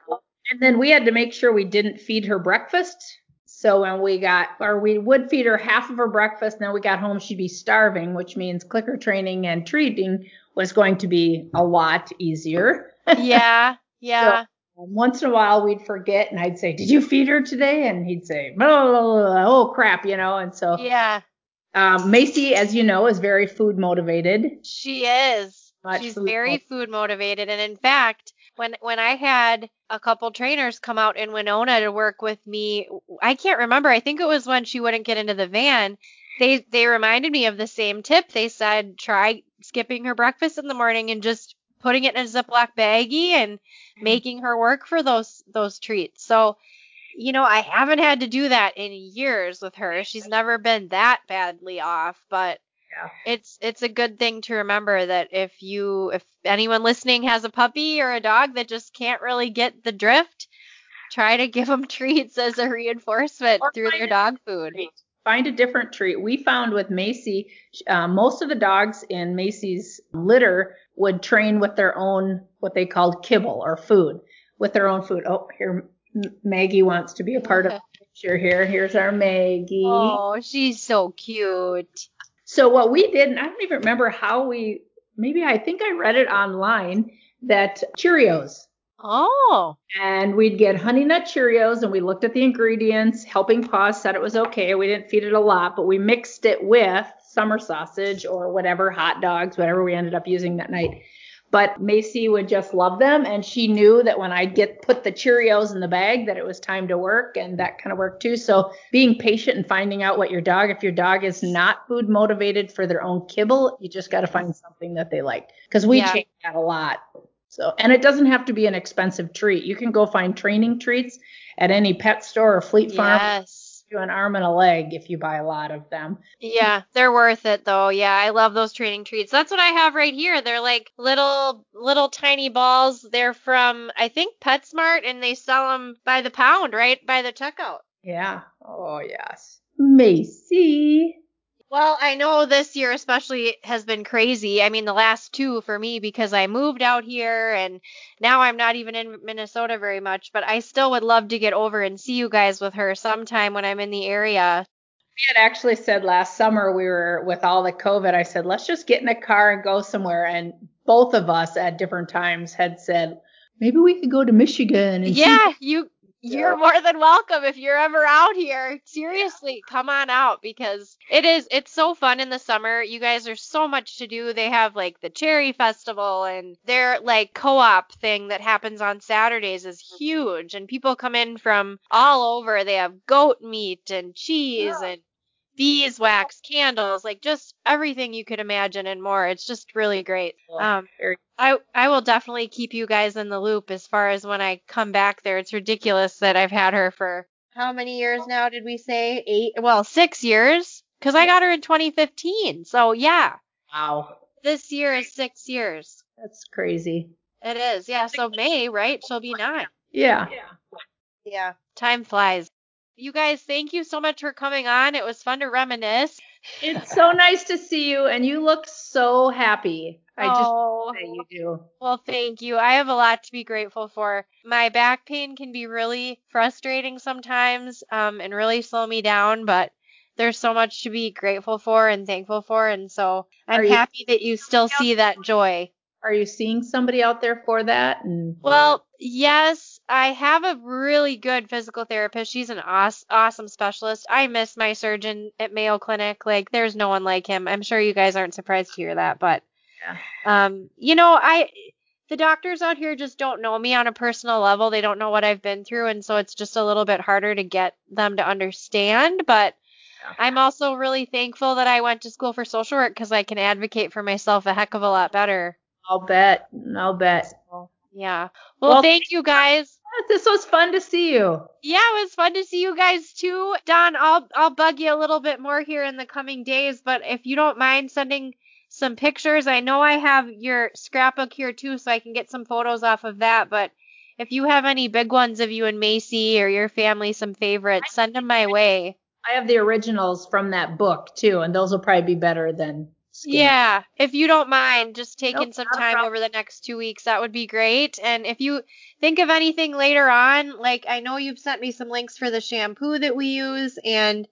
S3: And then we had to make sure we didn't feed her breakfast. So when we got, or we would feed her half of her breakfast, and then we got home, she'd be starving, which means clicker training and treating was going to be a lot easier.
S1: Yeah, yeah.
S3: Um, once in a while we'd forget and I'd say, did you feed her today? And he'd say, oh crap, you know, and so,
S1: yeah.
S3: Um, Macy, as you know, is very food motivated.
S1: She is. She's
S3: food
S1: very
S3: motivated.
S1: food motivated, and in fact, when when I had a couple trainers come out in Winona to work with me, I can't remember. I think it was when she wouldn't get into the van. They they reminded me of the same tip. They said try skipping her breakfast in the morning and just putting it in a Ziploc baggie and making her work for those those treats. So, you know, I haven't had to do that in years with her. She's never been that badly off, but
S3: Yeah.
S1: it's it's a good thing to remember that if you if anyone listening has a puppy or a dog that just can't really get the drift, try to give them treats as a reinforcement
S3: Or
S1: through their dog food.
S3: Find a different treat. We found with Macy, uh, most of the dogs in Macy's litter would train with their own, what they called kibble or food, with their own food. Oh, here, Maggie wants to be a part of the picture here. Here's our Maggie.
S1: Oh, she's so cute.
S3: So what we did, and I don't even remember how we, maybe I think I read it online that Cheerios.
S1: Oh,
S3: And we'd get honey nut Cheerios and we looked at the ingredients. Helping Paws said it was okay. We didn't feed it a lot, but we mixed it with summer sausage or whatever, hot dogs, whatever we ended up using that night. But Macy would just love them and she knew that when I'd get put the Cheerios in the bag that it was time to work and that kind of work too. So being patient and finding out what your dog, if your dog is not food motivated for their own kibble, you just got to find something that they like. Cause we
S1: Yeah.
S3: change that a lot. So, and it doesn't have to be an expensive treat. You can go find training treats at any pet store or Fleet Farm.
S1: yes.
S3: Do an arm and a leg if you buy a lot of them.
S1: Yeah, they're worth it though. Yeah, I love those training treats. That's what I have right here. They're like little little tiny balls. They're from I think PetSmart and they sell them by the pound right by the checkout.
S3: Yeah. Oh, yes. Macy.
S1: Well, I know this year especially has been crazy. I mean, the last two for me because I moved out here and now I'm not even in Minnesota very much, but I still would love to get over and see you guys with her sometime when I'm in the area.
S3: We had actually said last summer we were with all the COVID, I said, let's just get in a car and go somewhere. And both of us at different times had said, maybe we could go to Michigan and see
S1: Yeah, you you're
S3: Yeah.
S1: more than welcome if you're ever out here. Seriously, come on out because it is it's so fun in the summer. You guys are so much to do. They have like the cherry festival and their like co-op thing that happens on Saturdays is huge and people come in from all over. They have goat meat and cheese
S3: Yeah.
S1: and beeswax candles, like just everything you could imagine and more. It's just really great. Um I I will definitely keep you guys in the loop as far as when I come back there. It's ridiculous that I've had her for how many years now did we say? 8 well, 6 years cuz I got her in 2015. So, yeah.
S3: Wow.
S1: This year is 6 years.
S3: That's crazy.
S1: It is. Yeah, so May, right? She'll be 9.
S3: Yeah.
S1: Yeah. Yeah. Time flies. You guys, thank you so much for coming on. It was fun to reminisce.
S3: It's so nice to see you and you look so happy. I just
S1: oh.
S3: say you do.
S1: Well, thank you. I have a lot to be grateful for. My back pain can be really frustrating sometimes um, and really slow me down, but there's so much to be grateful for and thankful for. And so I'm
S3: you-
S1: happy that you still see that joy.
S3: Are you seeing somebody out there for that? And
S1: Well, yes, I have a really good physical therapist. She's an awes- awesome specialist. I miss my surgeon at Mayo Clinic. Like, there's no one like him. I'm sure you guys aren't surprised to hear that, but, um, you know, I, the doctors out here just don't know me on a personal level. They don't know what I've been through, and so it's just a little bit harder to get them to understand. But
S3: Yeah.
S1: I'm also really thankful that I went to school for social work because I can advocate for myself a heck of a lot better.
S3: I'll bet. I'll bet.
S1: So, Yeah. Well,
S3: Well,
S1: thank you guys.
S3: This was fun to see you.
S1: Yeah, it was fun to see you guys too. Dawn, I'll I'll bug you a little bit more here in the coming days, but if you don't mind sending some pictures, I know I have your scrapbook here too, so I can get some photos off of that. But if you have any big ones of you and Macy or your family, some favorites, send them my way.
S3: I have the originals from that book too, and those will probably be better than.
S1: Yeah, if you don't mind, just taking
S3: Nope,
S1: some time over the next two weeks, that would be great. And if you think of anything later on, like I know you've sent me some links for the shampoo that we use and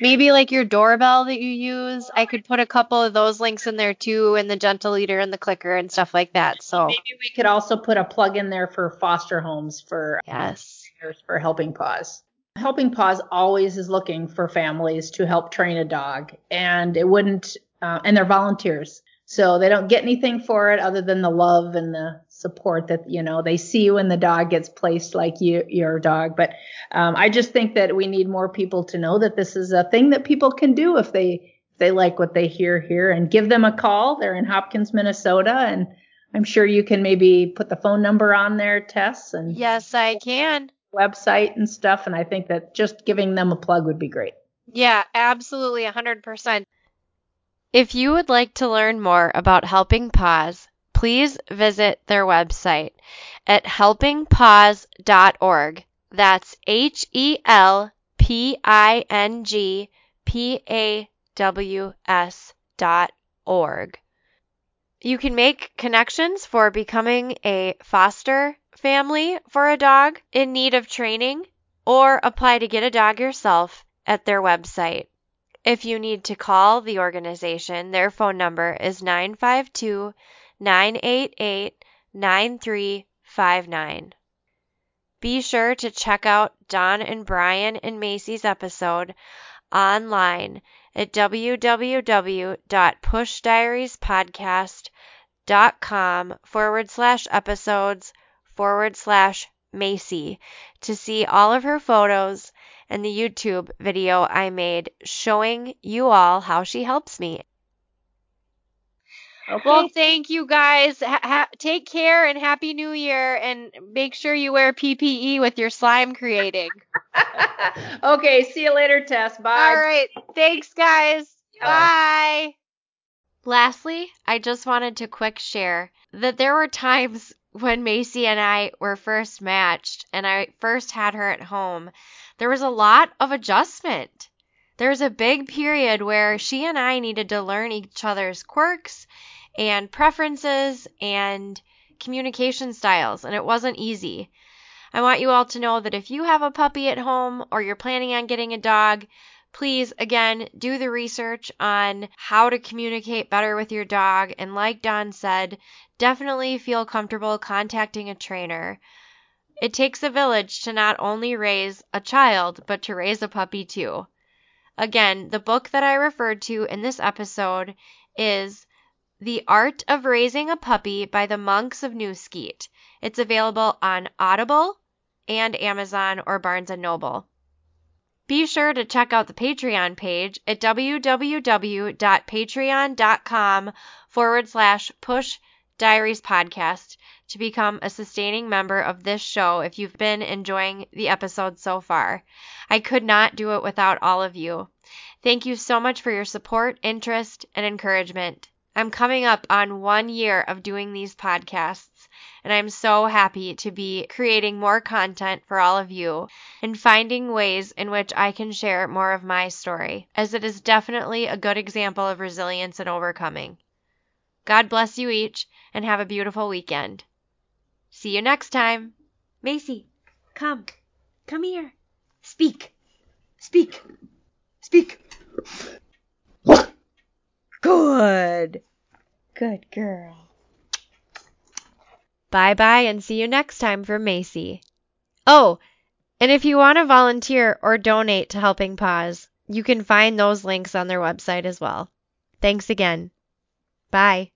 S1: maybe like your doorbell that you use, I could put a couple of those links in there too, and the gentle leader and the clicker and stuff like that. So,
S3: Maybe we could also put a plug in there for foster homes for
S1: yes.
S3: for Helping Paws. Helping Paws always is looking for families to help train a dog, and it wouldn't, uh, and they're volunteers, so they don't get anything for it other than the love and the support that you know they see when the dog gets placed like you, your dog. But um, I just think that we need more people to know that this is a thing that people can do if they if they like what they hear here, and give them a call. They're in Hopkins, Minnesota, and I'm sure you can maybe put the phone number on there, Tess, and
S1: Yes, I can.
S3: website and stuff. And I think that just giving them a plug would be great.
S1: Yeah, absolutely, 100%. If you would like to learn more about Helping Paws, please visit their website at helpingpaws.org. That's H E L P I N G P A W S dot org. You can make connections for becoming a foster family for a dog in need of training or apply to get a dog yourself at their website. If you need to call the organization, their phone number is 952 988 9359. Be sure to check out Dawn and Brian and Macy's episode online at www.pushdiariespodcast.com forward slash episodes forward slash Macy to see all of her photos and the YouTube video I made showing you all how she helps me.
S3: Okay.
S1: Well, thank you guys. Ha- ha- take care and happy new year and make sure you wear PPE with your slime creating.
S3: okay. See you later, Tess. Bye.
S1: All right. Thanks, guys.
S3: Bye.
S1: Bye. Lastly, I just wanted to quick share that there were times when Macy and I were first matched and I first had her at home, there was a lot of adjustment. There was a big period where she and I needed to learn each other's quirks and preferences and communication styles, and it wasn't easy. I want you all to know that if you have a puppy at home or you're planning on getting a dog, please again do the research on how to communicate better with your dog. And like Dawn said, definitely feel comfortable contacting a trainer. It takes a village to not only raise a child, but to raise a puppy too. Again, the book that I referred to in this episode is The Art of Raising a Puppy by the Monks of New Skete. It's available on Audible and Amazon or Barnes & Noble. Be sure to check out the Patreon page at www.patreon.com forward slash push diaries podcast to become a sustaining member of this show if you've been enjoying the episode so far. I could not do it without all of you. Thank you so much for your support, interest, and encouragement. I'm coming up on one year of doing these podcasts, and I'm so happy to be creating more content for all of you and finding ways in which I can share more of my story, as it is definitely a good example of resilience and overcoming. God bless you each, and have a beautiful weekend. See you next time. Macy, come. Come here. Speak. Speak. Speak. Good. Good girl. Bye bye and see you next time for Macy. Oh, and if you want to volunteer or donate to Helping Paws, you can find those links on their website as well. Thanks again. Bye.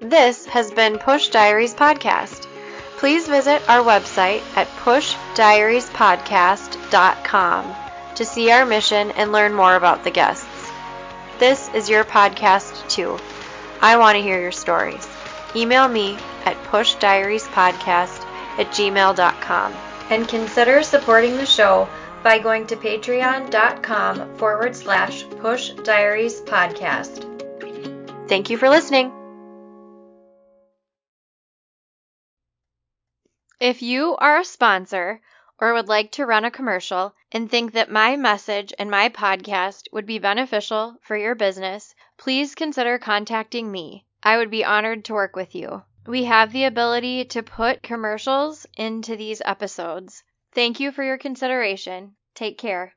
S1: This has been Push Diaries Podcast. Please visit our website at pushdiariespodcast.com to see our mission and learn more about the guests. This is your podcast too. I want to hear your stories. email me at pushdiariespodcast at gmail.com. And consider supporting the show by going to patreon.com forward slash push diaries podcast. Thank you for listening. If you are a sponsor or would like to run a commercial and think that my message and my podcast would be beneficial for your business, please consider contacting me. I would be honored to work with you. We have the ability to put commercials into these episodes. Thank you for your consideration. Take care.